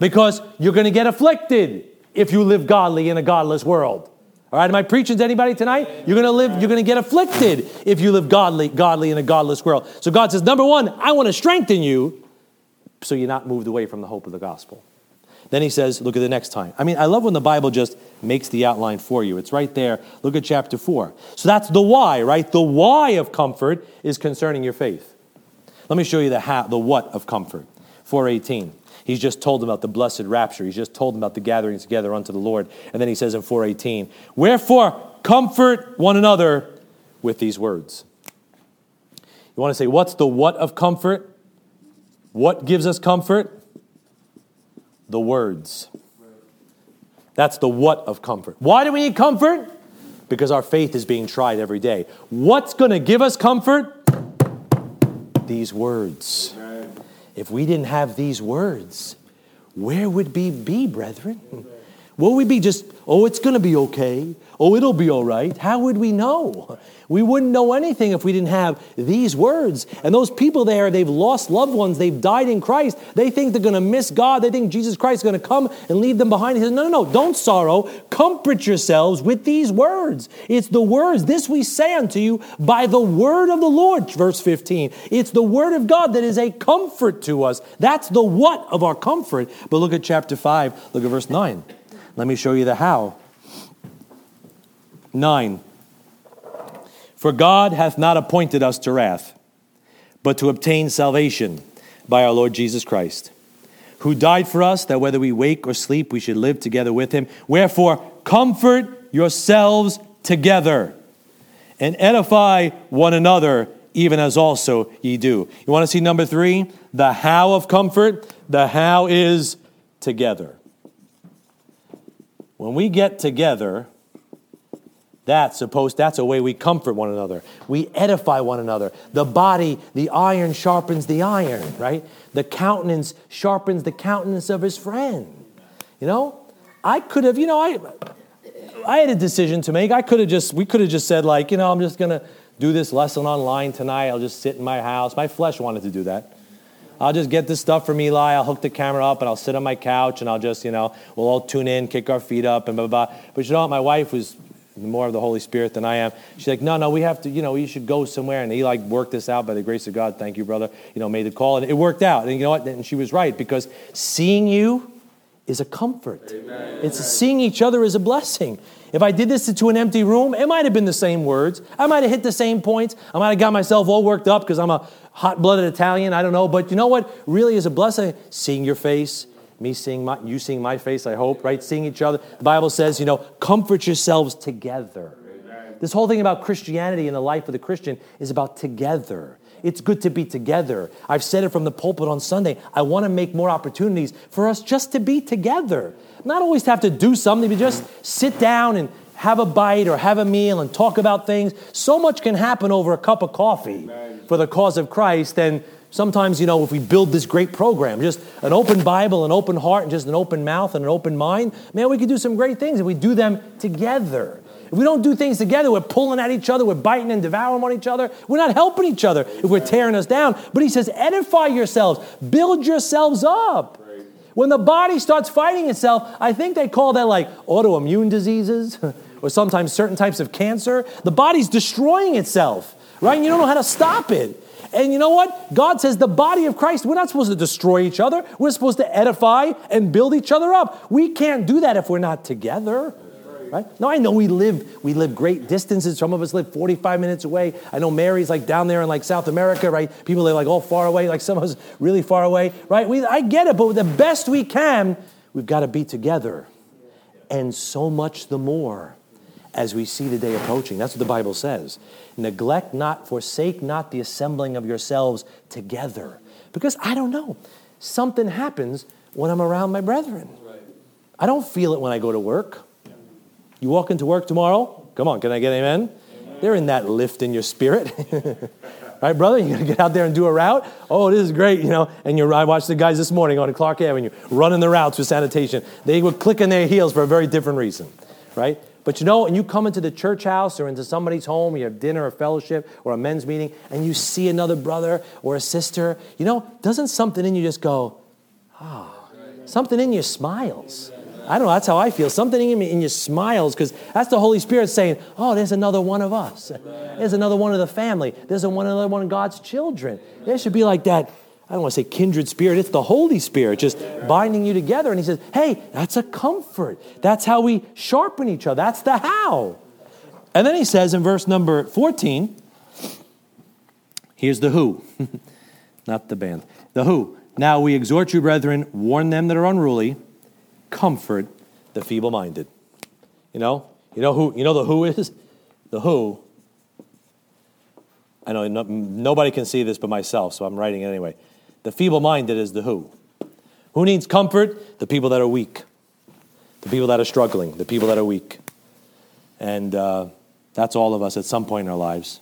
Because you're going to get afflicted if you live godly in a godless world. All right, am I preaching to anybody tonight? You're to live, you're to get afflicted if you live godly, godly in a godless world. So God says, number one, I want to strengthen you so you're not moved away from the hope of the gospel. Then he says, look at the next time. I mean, I love when the Bible just makes the outline for you. It's right there. Look at chapter 4. So that's the why, right? The why of comfort is concerning your faith. Let me show you the how, the what of comfort. 418. He's just told them about the blessed rapture. He's just told them about the gathering together unto the Lord. And then he says in 418, Wherefore comfort one another with these words. You want to say, what's the what of comfort? What gives us comfort? The words. That's the what of comfort. Why do we need comfort? Because our faith is being tried every day. What's going to give us comfort? These words. If we didn't have these words, where would we be, brethren? Will we be just, oh, it's going to be okay? Oh, it'll be all right? How would we know? We wouldn't know anything if we didn't have these words. And those people there, they've lost loved ones, they've died in Christ. They think they're going to miss God. They think Jesus Christ is going to come and leave them behind. He says, no, no, no, don't sorrow. Comfort yourselves with these words. It's the words, this we say unto you by the word of the Lord, verse 15. It's the word of God that is a comfort to us. That's the what of our comfort. But look at chapter 5, look at verse 9. Let me show you the how. 9. For God hath not appointed us to wrath, but to obtain salvation by our Lord Jesus Christ, who died for us, that whether we wake or sleep, we should live together with him. Wherefore, comfort yourselves together and edify one another, even as also ye do. You want to see number three? The how of comfort. The how is together. When we get together, that's supposed that's a way we comfort one another. We edify one another. The body, the iron sharpens the iron, right? The countenance sharpens the countenance of his friend. You know? I could have, you know, I I had a decision to make. I could have just we could have just said like, you know, I'm just going to do this lesson online tonight. I'll just sit in my house. My flesh wanted to do that. I'll just get this stuff from Eli. I'll hook the camera up and I'll sit on my couch and I'll just, you know, we'll all tune in, kick our feet up and blah, blah, blah. But you know what? My wife was more of the Holy Spirit than I am. She's like, no, no, we have to, you know, you should go somewhere. And Eli worked this out by the grace of God. Thank you, brother. You know, made the call and it worked out. And you know what? And she was right because seeing you is a comfort. Amen. It's seeing each other is a blessing. If I did this to an empty room, it might have been the same words. I might have hit the same points. I might have got myself all worked up because I'm a hot blooded Italian. I don't know. But you know what really is a blessing? Seeing your face, me seeing my, you seeing my face, I hope, right? Seeing each other. The Bible says, you know, comfort yourselves together. Amen. This whole thing about Christianity and the life of the Christian is about together. It's good to be together. I've said it from the pulpit on Sunday. I want to make more opportunities for us just to be together. Not always to have to do something, but just sit down and have a bite or have a meal and talk about things. So much can happen over a cup of coffee Amen. for the cause of Christ. And sometimes, you know, if we build this great program, just an open Bible, an open heart, and just an open mouth and an open mind, man, we could do some great things if we do them together. If we don't do things together, we're pulling at each other, we're biting and devouring on each other. We're not helping each other if we're tearing us down. But he says, edify yourselves, build yourselves up. When the body starts fighting itself, I think they call that like autoimmune diseases [LAUGHS] or sometimes certain types of cancer. The body's destroying itself, right? And you don't know how to stop it. And you know what? God says the body of Christ, we're not supposed to destroy each other. We're supposed to edify and build each other up. We can't do that if we're not together. Right? No, I know we live we live great distances. Some of us live 45 minutes away. I know Mary's like down there in like South America, right? People are like all far away, like some of us really far away, right? We, I get it, but the best we can, we've got to be together. And so much the more as we see the day approaching. That's what the Bible says. Neglect not, forsake not the assembling of yourselves together. Because I don't know, something happens when I'm around my brethren. I don't feel it when I go to work. You walk into work tomorrow? Come on, can I get amen? amen. They're in that lift in your spirit. [LAUGHS] right, brother? You're gonna get out there and do a route? Oh, this is great, you know. And you I watched the guys this morning on Clark Avenue running the routes with sanitation. They were clicking their heels for a very different reason, right? But you know, when you come into the church house or into somebody's home, you have dinner or fellowship or a men's meeting, and you see another brother or a sister, you know, doesn't something in you just go, ah, oh, something in you smiles. I don't know, that's how I feel. Something in me in you smiles because that's the Holy Spirit saying, Oh, there's another one of us. There's another one of the family. There's another one of God's children. There should be like that, I don't want to say kindred spirit, it's the Holy Spirit just binding you together. And he says, Hey, that's a comfort. That's how we sharpen each other. That's the how. And then he says in verse number 14, here's the who, [LAUGHS] not the band. The who. Now we exhort you, brethren, warn them that are unruly comfort the feeble minded. You know? You know who you know the who is? The who. I know no, nobody can see this but myself, so I'm writing it anyway. The feeble minded is the who. Who needs comfort? The people that are weak. The people that are struggling, the people that are weak. And uh, that's all of us at some point in our lives.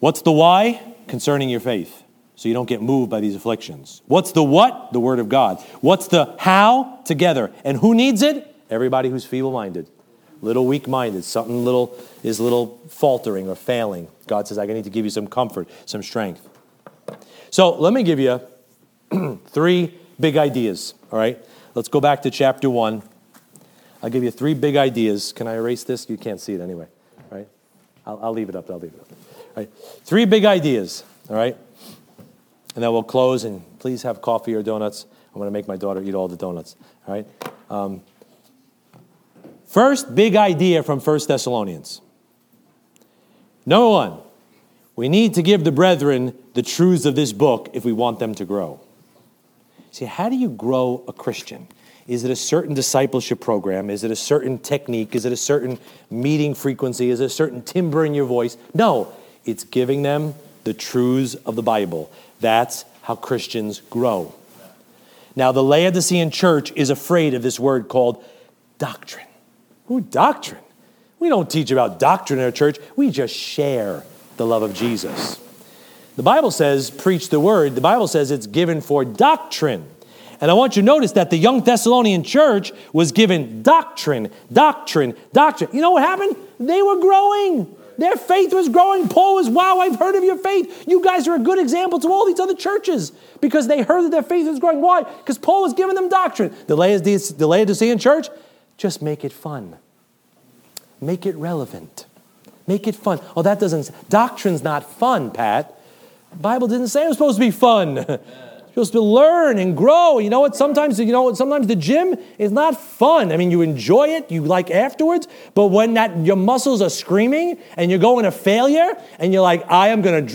What's the why? Concerning your faith so you don't get moved by these afflictions. What's the what? The Word of God. What's the how? Together. And who needs it? Everybody who's feeble minded, little weak minded, something little is little faltering or failing. God says, I need to give you some comfort, some strength. So let me give you [CLEARS THROAT] three big ideas, all right? Let's go back to chapter one. I'll give you three big ideas. Can I erase this? You can't see it anyway, right? I'll, I'll leave it up. I'll leave it up. All right. Three big ideas, all right? And then we'll close, and please have coffee or donuts. I'm going to make my daughter eat all the donuts. All right? Um, first big idea from First Thessalonians. Number one, we need to give the brethren the truths of this book if we want them to grow. See, how do you grow a Christian? Is it a certain discipleship program? Is it a certain technique? Is it a certain meeting frequency? Is it a certain timbre in your voice? No, it's giving them the truths of the Bible. That's how Christians grow. Now, the Laodicean church is afraid of this word called doctrine. Who doctrine? We don't teach about doctrine in our church, we just share the love of Jesus. The Bible says, preach the word. The Bible says it's given for doctrine. And I want you to notice that the young Thessalonian church was given doctrine, doctrine, doctrine. You know what happened? They were growing. Their faith was growing. Paul was, wow, I've heard of your faith. You guys are a good example to all these other churches because they heard that their faith was growing. Why? Because Paul was giving them doctrine. The Laodicean church, just make it fun, make it relevant, make it fun. Oh, that doesn't, doctrine's not fun, Pat. Bible didn't say it was supposed to be fun. [LAUGHS] You're supposed to learn and grow. You know what? Sometimes, you know what? Sometimes the gym is not fun. I mean, you enjoy it, you like afterwards, but when that your muscles are screaming and you're going to failure, and you're like, I am gonna,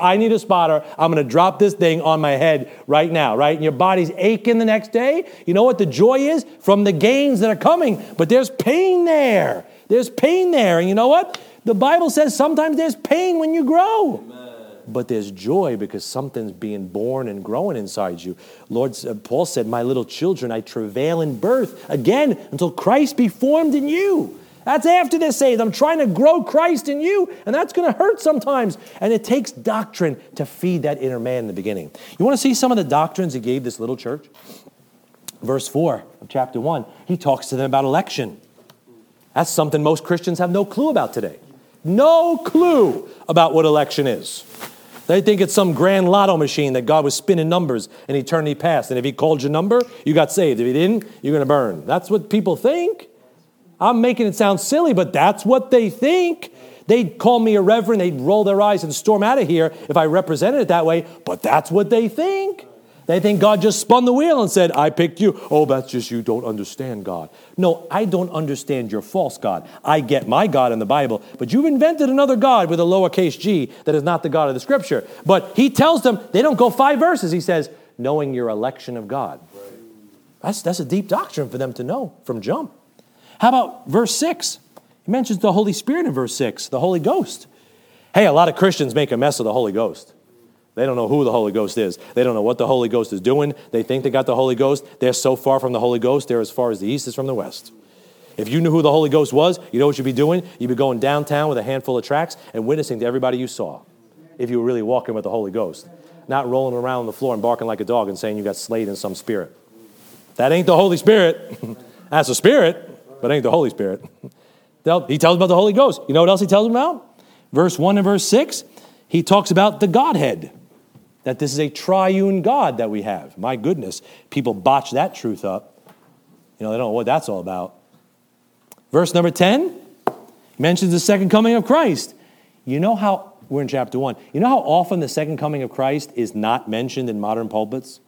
I need a spotter. I'm gonna drop this thing on my head right now, right? And your body's aching the next day. You know what the joy is from the gains that are coming, but there's pain there. There's pain there, and you know what? The Bible says sometimes there's pain when you grow. Amen but there's joy because something's being born and growing inside you. Lord, uh, Paul said, My little children, I travail in birth again until Christ be formed in you. That's after they're saved. I'm trying to grow Christ in you, and that's going to hurt sometimes. And it takes doctrine to feed that inner man in the beginning. You want to see some of the doctrines he gave this little church? Verse 4 of chapter 1, he talks to them about election. That's something most Christians have no clue about today. No clue about what election is. They think it's some grand lotto machine that God was spinning numbers in eternity past. And if He called your number, you got saved. If He didn't, you're going to burn. That's what people think. I'm making it sound silly, but that's what they think. They'd call me a reverend, they'd roll their eyes and storm out of here if I represented it that way, but that's what they think. They think God just spun the wheel and said, I picked you. Oh, that's just you don't understand God. No, I don't understand your false God. I get my God in the Bible, but you've invented another God with a lowercase g that is not the God of the scripture. But he tells them, they don't go five verses. He says, knowing your election of God. That's, that's a deep doctrine for them to know from jump. How about verse 6? He mentions the Holy Spirit in verse 6, the Holy Ghost. Hey, a lot of Christians make a mess of the Holy Ghost. They don't know who the Holy Ghost is. They don't know what the Holy Ghost is doing. They think they got the Holy Ghost. They're so far from the Holy Ghost, they're as far as the east is from the west. If you knew who the Holy Ghost was, you know what you'd be doing? You'd be going downtown with a handful of tracts and witnessing to everybody you saw. If you were really walking with the Holy Ghost, not rolling around on the floor and barking like a dog and saying you got slayed in some spirit. That ain't the Holy Spirit. [LAUGHS] That's a spirit, but ain't the Holy Spirit. [LAUGHS] he tells about the Holy Ghost. You know what else he tells about? Verse 1 and verse 6, he talks about the Godhead that this is a triune God that we have. My goodness, people botch that truth up. You know, they don't know what that's all about. Verse number 10 mentions the second coming of Christ. You know how, we're in chapter 1, you know how often the second coming of Christ is not mentioned in modern pulpits?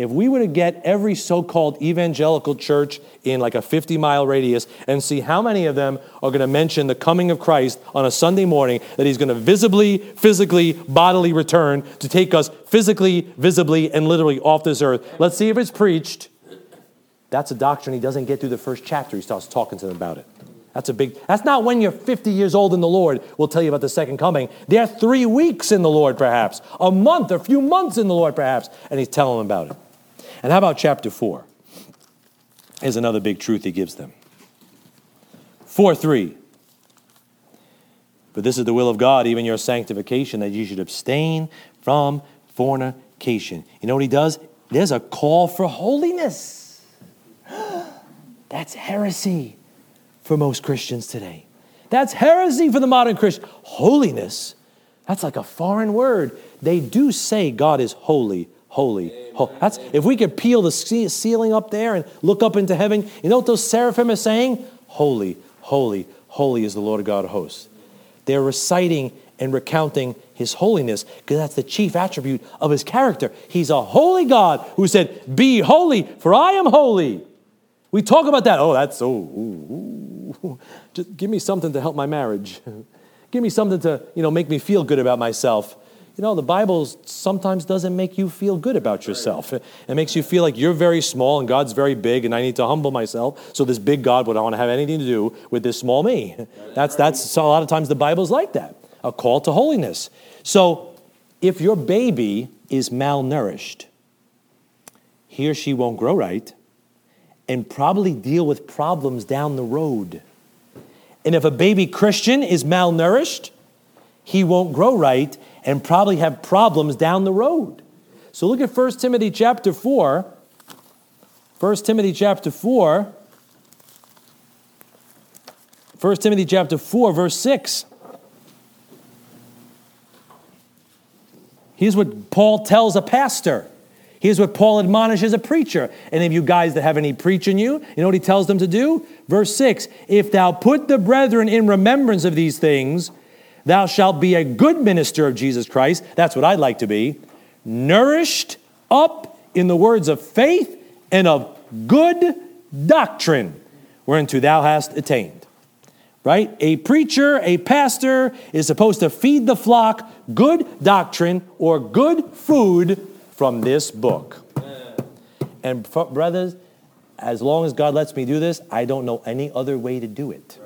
If we were to get every so called evangelical church in like a 50 mile radius and see how many of them are going to mention the coming of Christ on a Sunday morning, that he's going to visibly, physically, bodily return to take us physically, visibly, and literally off this earth. Let's see if it's preached. That's a doctrine he doesn't get through the first chapter. He starts talking to them about it. That's a big, that's not when you're 50 years old in the Lord, we'll tell you about the second coming. They're three weeks in the Lord, perhaps, a month, a few months in the Lord, perhaps, and he's telling them about it. And how about chapter 4? Here's another big truth he gives them 4 3. But this is the will of God, even your sanctification, that you should abstain from fornication. You know what he does? There's a call for holiness. [GASPS] That's heresy for most Christians today. That's heresy for the modern Christian. Holiness, that's like a foreign word. They do say God is holy, holy, holy. That's, if we could peel the ceiling up there and look up into heaven, you know what those seraphim are saying? Holy, holy, holy is the Lord God of hosts. They're reciting and recounting his holiness because that's the chief attribute of his character. He's a holy God who said, Be holy, for I am holy. We talk about that. Oh, that's so. Ooh, ooh. [LAUGHS] Just give me something to help my marriage. [LAUGHS] give me something to, you know, make me feel good about myself. You know, the Bible sometimes doesn't make you feel good about yourself. It, makes you feel like you're very small and God's very big, and I need to humble myself. So this big God would not want to have anything to do with this small me. That's that's so a lot of times the Bible's like that. A call to holiness. So if your baby is malnourished, he or she won't grow right and probably deal with problems down the road. And if a baby Christian is malnourished, he won't grow right and probably have problems down the road. So look at 1 Timothy chapter 4. 1 Timothy chapter 4. 1 Timothy chapter 4, verse 6. Here's what Paul tells a pastor. Here's what Paul admonishes a preacher. Any of you guys that have any preaching, you, you know what he tells them to do? Verse 6 If thou put the brethren in remembrance of these things, thou shalt be a good minister of Jesus Christ. That's what I'd like to be. Nourished up in the words of faith and of good doctrine, whereunto thou hast attained. Right? A preacher, a pastor is supposed to feed the flock good doctrine or good food from this book. And brothers, as long as God lets me do this, I don't know any other way to do it.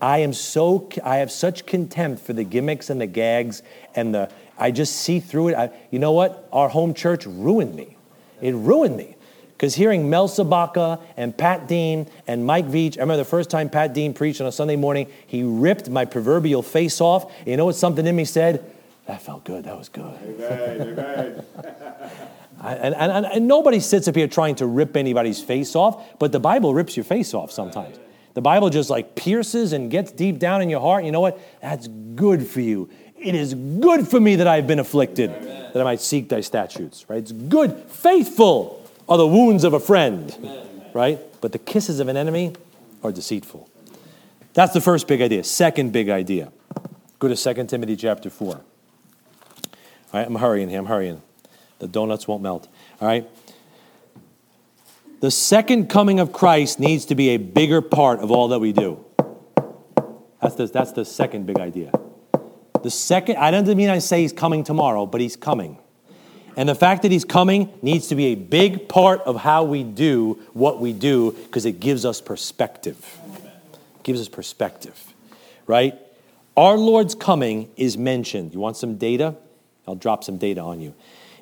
I am so I have such contempt for the gimmicks and the gags and the I just see through it. I, you know what? Our home church ruined me. It ruined me. Because hearing Mel Sabaka and Pat Dean and Mike Veach, I remember the first time Pat Dean preached on a Sunday morning, he ripped my proverbial face off. You know what something in me said? That felt good. That was good. Amen. [LAUGHS] Amen. and, and, and, nobody sits up here trying to rip anybody's face off, but the Bible rips your face off sometimes. The Bible just like pierces and gets deep down in your heart. You know what? That's good for you. It is good for me that I've been afflicted, Amen. that I might seek thy statutes. Right? It's good. Faithful are the wounds of a friend. Amen. Right? But the kisses of an enemy are deceitful. That's the first big idea. Second big idea. Go to 2 Timothy chapter 4. All right, I'm hurrying here, I'm hurrying. The donuts won't melt. All right? The second coming of Christ needs to be a bigger part of all that we do. That's the, that's the second big idea. The second, I don't mean I say he's coming tomorrow, but he's coming. And the fact that he's coming needs to be a big part of how we do what we do because it gives us perspective. It gives us perspective, right? Our Lord's coming is mentioned. You want some data? I'll drop some data on you.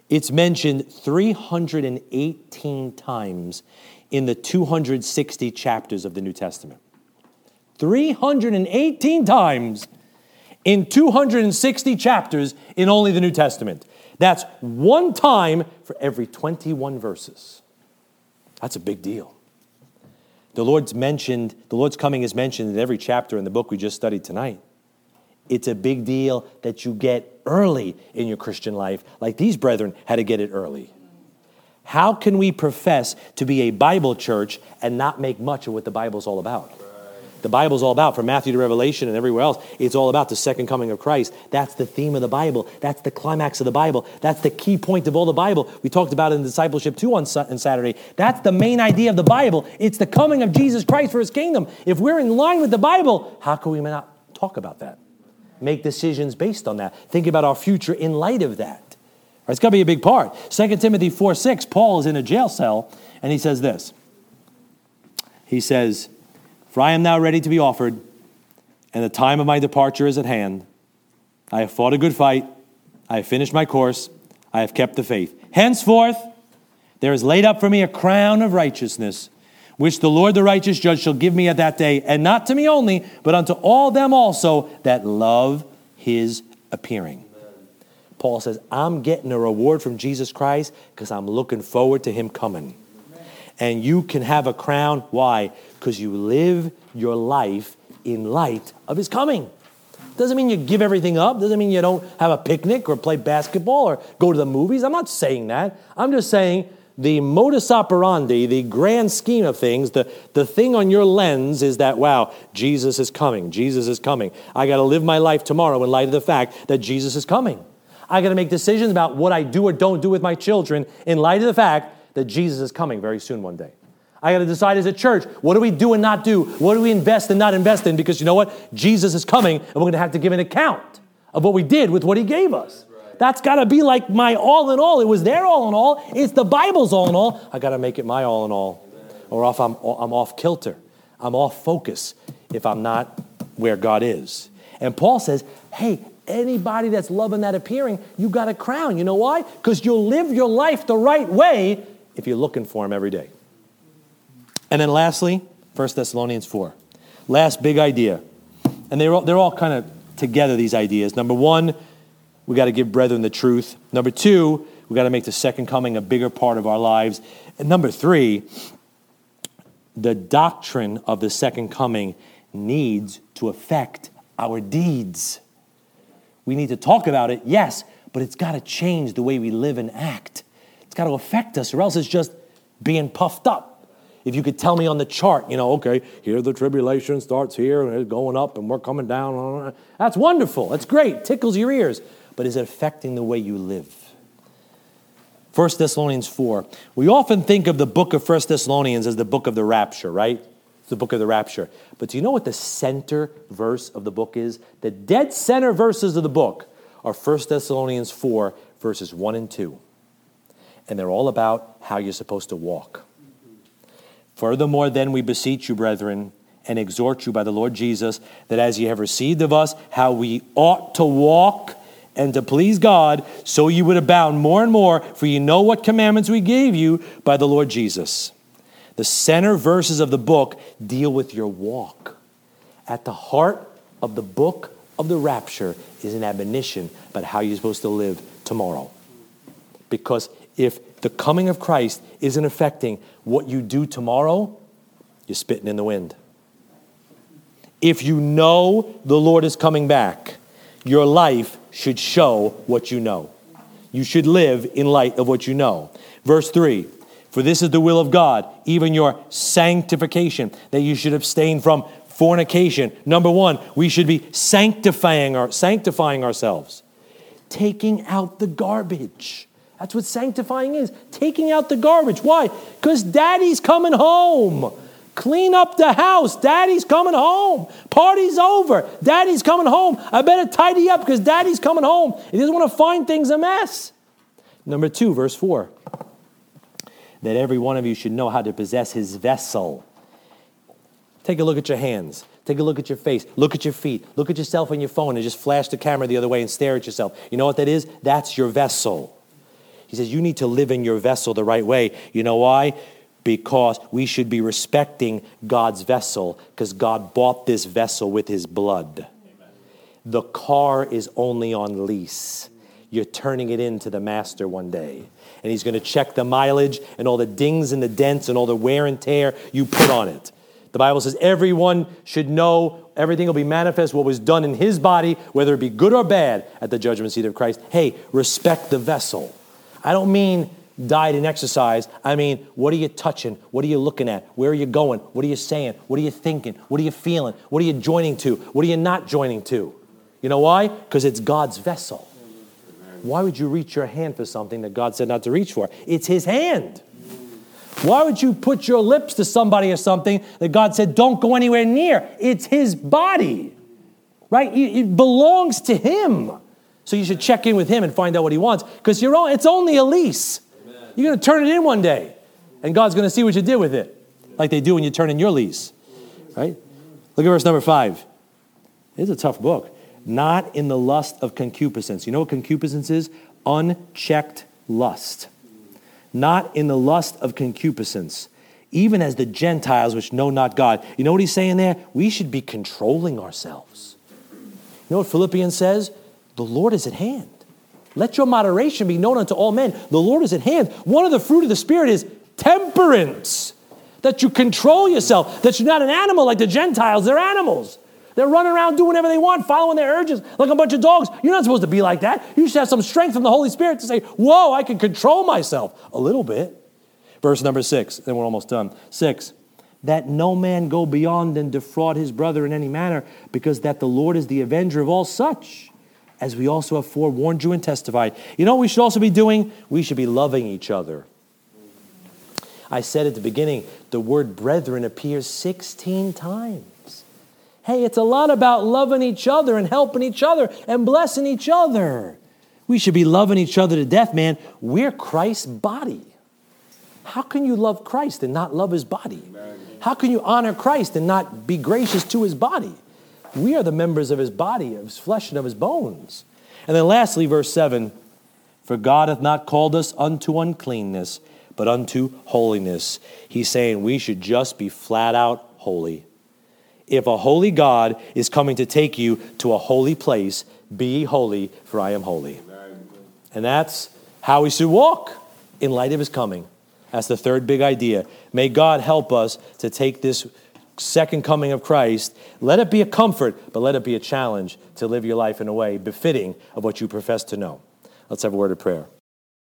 It's mentioned 318 times in the 260 chapters of the New Testament. 318 times in 260 chapters in only the New Testament. That's one time for every 21 verses. That's a big deal. The Lord's mentioned, the Lord's coming is mentioned in every chapter in the book we just studied tonight. It's a big deal that you get early in your Christian life, like these brethren had to get it early. How can we profess to be a Bible church and not make much of what the Bible's all about? The Bible's all about, from Matthew to Revelation and everywhere else, it's all about the second coming of Christ. That's the theme of the Bible. That's the climax of the Bible. That's the key point of all the Bible. We talked about it in discipleship too on, on Saturday. That's the main idea of the Bible. It's the coming of Jesus Christ for his kingdom. If we're in line with the Bible, how can we not talk about that? Make decisions based on that. Think about our future in light of that. It's got to be a big part. 2 Timothy 4 6, Paul is in a jail cell and he says this. He says, For I am now ready to be offered, and the time of my departure is at hand. I have fought a good fight, I have finished my course, I have kept the faith. Henceforth, there is laid up for me a crown of righteousness which the Lord the righteous judge shall give me at that day, and not to me only, but unto all them also that love his appearing. Paul says, I'm getting a reward from Jesus Christ because I'm looking forward to him coming. And you can have a crown. Why? Because you live your life in light of his coming. Doesn't mean you give everything up. Doesn't mean you don't have a picnic or play basketball or go to the movies. I'm not saying that. I'm just saying the modus operandi, the grand scheme of things, the, the thing on your lens is that, wow, Jesus is coming. Jesus is coming. I got to live my life tomorrow in light of the fact that Jesus is coming. I got to make decisions about what I do or don't do with my children in light of the fact that Jesus is coming very soon one day. I got to decide as a church, what do we do and not do? What do we invest and not invest in? Because you know what? Jesus is coming and we're going to have to give an account of what we did with what he gave us. That's got to be like my all in all. It was their all in all. It's the Bible's all in all. I got to make it my all in all. Or off I'm, I'm off kilter, I'm off focus if I'm not where God is. And Paul says, hey, anybody that's loving that appearing, you got a crown. You know why? Because you'll live your life the right way if you're looking for Him every day. And then lastly, 1 Thessalonians 4. Last big idea. And they're all, they're all kind of together, these ideas. Number one, we got to give brethren the truth. Number two, we got to make the second coming a bigger part of our lives. And number three, the doctrine of the second coming needs to affect our deeds. We need to talk about it, yes, but it's got to change the way we live and act. It's got to affect us, or else it's just being puffed up. If you could tell me on the chart, you know, okay, here the tribulation starts here and it's going up and we're coming down. That's wonderful. That's great. Tickles your ears. But is it affecting the way you live? 1 Thessalonians 4. We often think of the book of 1 Thessalonians as the book of the rapture, right? It's the book of the rapture. But do you know what the center verse of the book is? The dead center verses of the book are 1 Thessalonians 4, verses 1 and 2. And they're all about how you're supposed to walk. Furthermore, then we beseech you, brethren, and exhort you by the Lord Jesus, that as ye have received of us how we ought to walk and to please God, so you would abound more and more, for you know what commandments we gave you by the Lord Jesus. The center verses of the book deal with your walk. At the heart of the book of the rapture is an admonition about how you're supposed to live tomorrow. Because if the coming of Christ isn't affecting what you do tomorrow, you're spitting in the wind. If you know the Lord is coming back, your life should show what you know. You should live in light of what you know. Verse 3 For this is the will of God, even your sanctification, that you should abstain from fornication. Number one, we should be sanctifying, our, sanctifying ourselves, taking out the garbage. That's what sanctifying is taking out the garbage. Why? Because daddy's coming home. Clean up the house. Daddy's coming home. Party's over. Daddy's coming home. I better tidy up because daddy's coming home. He doesn't want to find things a mess. Number two, verse four. That every one of you should know how to possess his vessel. Take a look at your hands. Take a look at your face. Look at your feet. Look at yourself on your phone and just flash the camera the other way and stare at yourself. You know what that is? That's your vessel. He says, You need to live in your vessel the right way. You know why? Because we should be respecting God's vessel because God bought this vessel with his blood. Amen. The car is only on lease. You're turning it in to the master one day. And he's going to check the mileage and all the dings and the dents and all the wear and tear you put on it. The Bible says everyone should know everything will be manifest what was done in his body, whether it be good or bad, at the judgment seat of Christ. Hey, respect the vessel. I don't mean diet and exercise. I mean, what are you touching? What are you looking at? Where are you going? What are you saying? What are you thinking? What are you feeling? What are you joining to? What are you not joining to? You know why? Because it's God's vessel. Why would you reach your hand for something that God said not to reach for? It's His hand. Why would you put your lips to somebody or something that God said don't go anywhere near? It's His body, right? It belongs to Him. So you should check in with Him and find out what He wants because you're it's only a lease. You're going to turn it in one day, and God's going to see what you did with it, like they do when you turn in your lease, right? Look at verse number five. It's a tough book. Not in the lust of concupiscence. You know what concupiscence is? Unchecked lust not in the lust of concupiscence, even as the Gentiles which know not God. You know what he's saying there? We should be controlling ourselves. You know what Philippians says? The Lord is at hand. Let your moderation be known unto all men. The Lord is at hand. One of the fruit of the Spirit is temperance, that you control yourself, that you're not an animal like the Gentiles, they're animals. They're running around doing whatever they want, following their urges like a bunch of dogs. You're not supposed to be like that. You should have some strength from the Holy Spirit to say, Whoa, I can control myself a little bit. Verse number six, then we're almost done. Six, that no man go beyond and defraud his brother in any manner, because that the Lord is the avenger of all such, as we also have forewarned you and testified. You know what we should also be doing? We should be loving each other. I said at the beginning, the word brethren appears 16 times. Hey, it's a lot about loving each other and helping each other and blessing each other. We should be loving each other to death, man. We're Christ's body. How can you love Christ and not love his body? How can you honor Christ and not be gracious to his body? We are the members of his body, of his flesh and of his bones. And then lastly, verse 7 For God hath not called us unto uncleanness, but unto holiness. He's saying we should just be flat out holy. If a holy God is coming to take you to a holy place, be holy, for I am holy. And that's how we should walk in light of his coming. That's the third big idea. May God help us to take this second coming of Christ. Let it be a comfort, but let it be a challenge to live your life in a way befitting of what you profess to know. Let's have a word of prayer.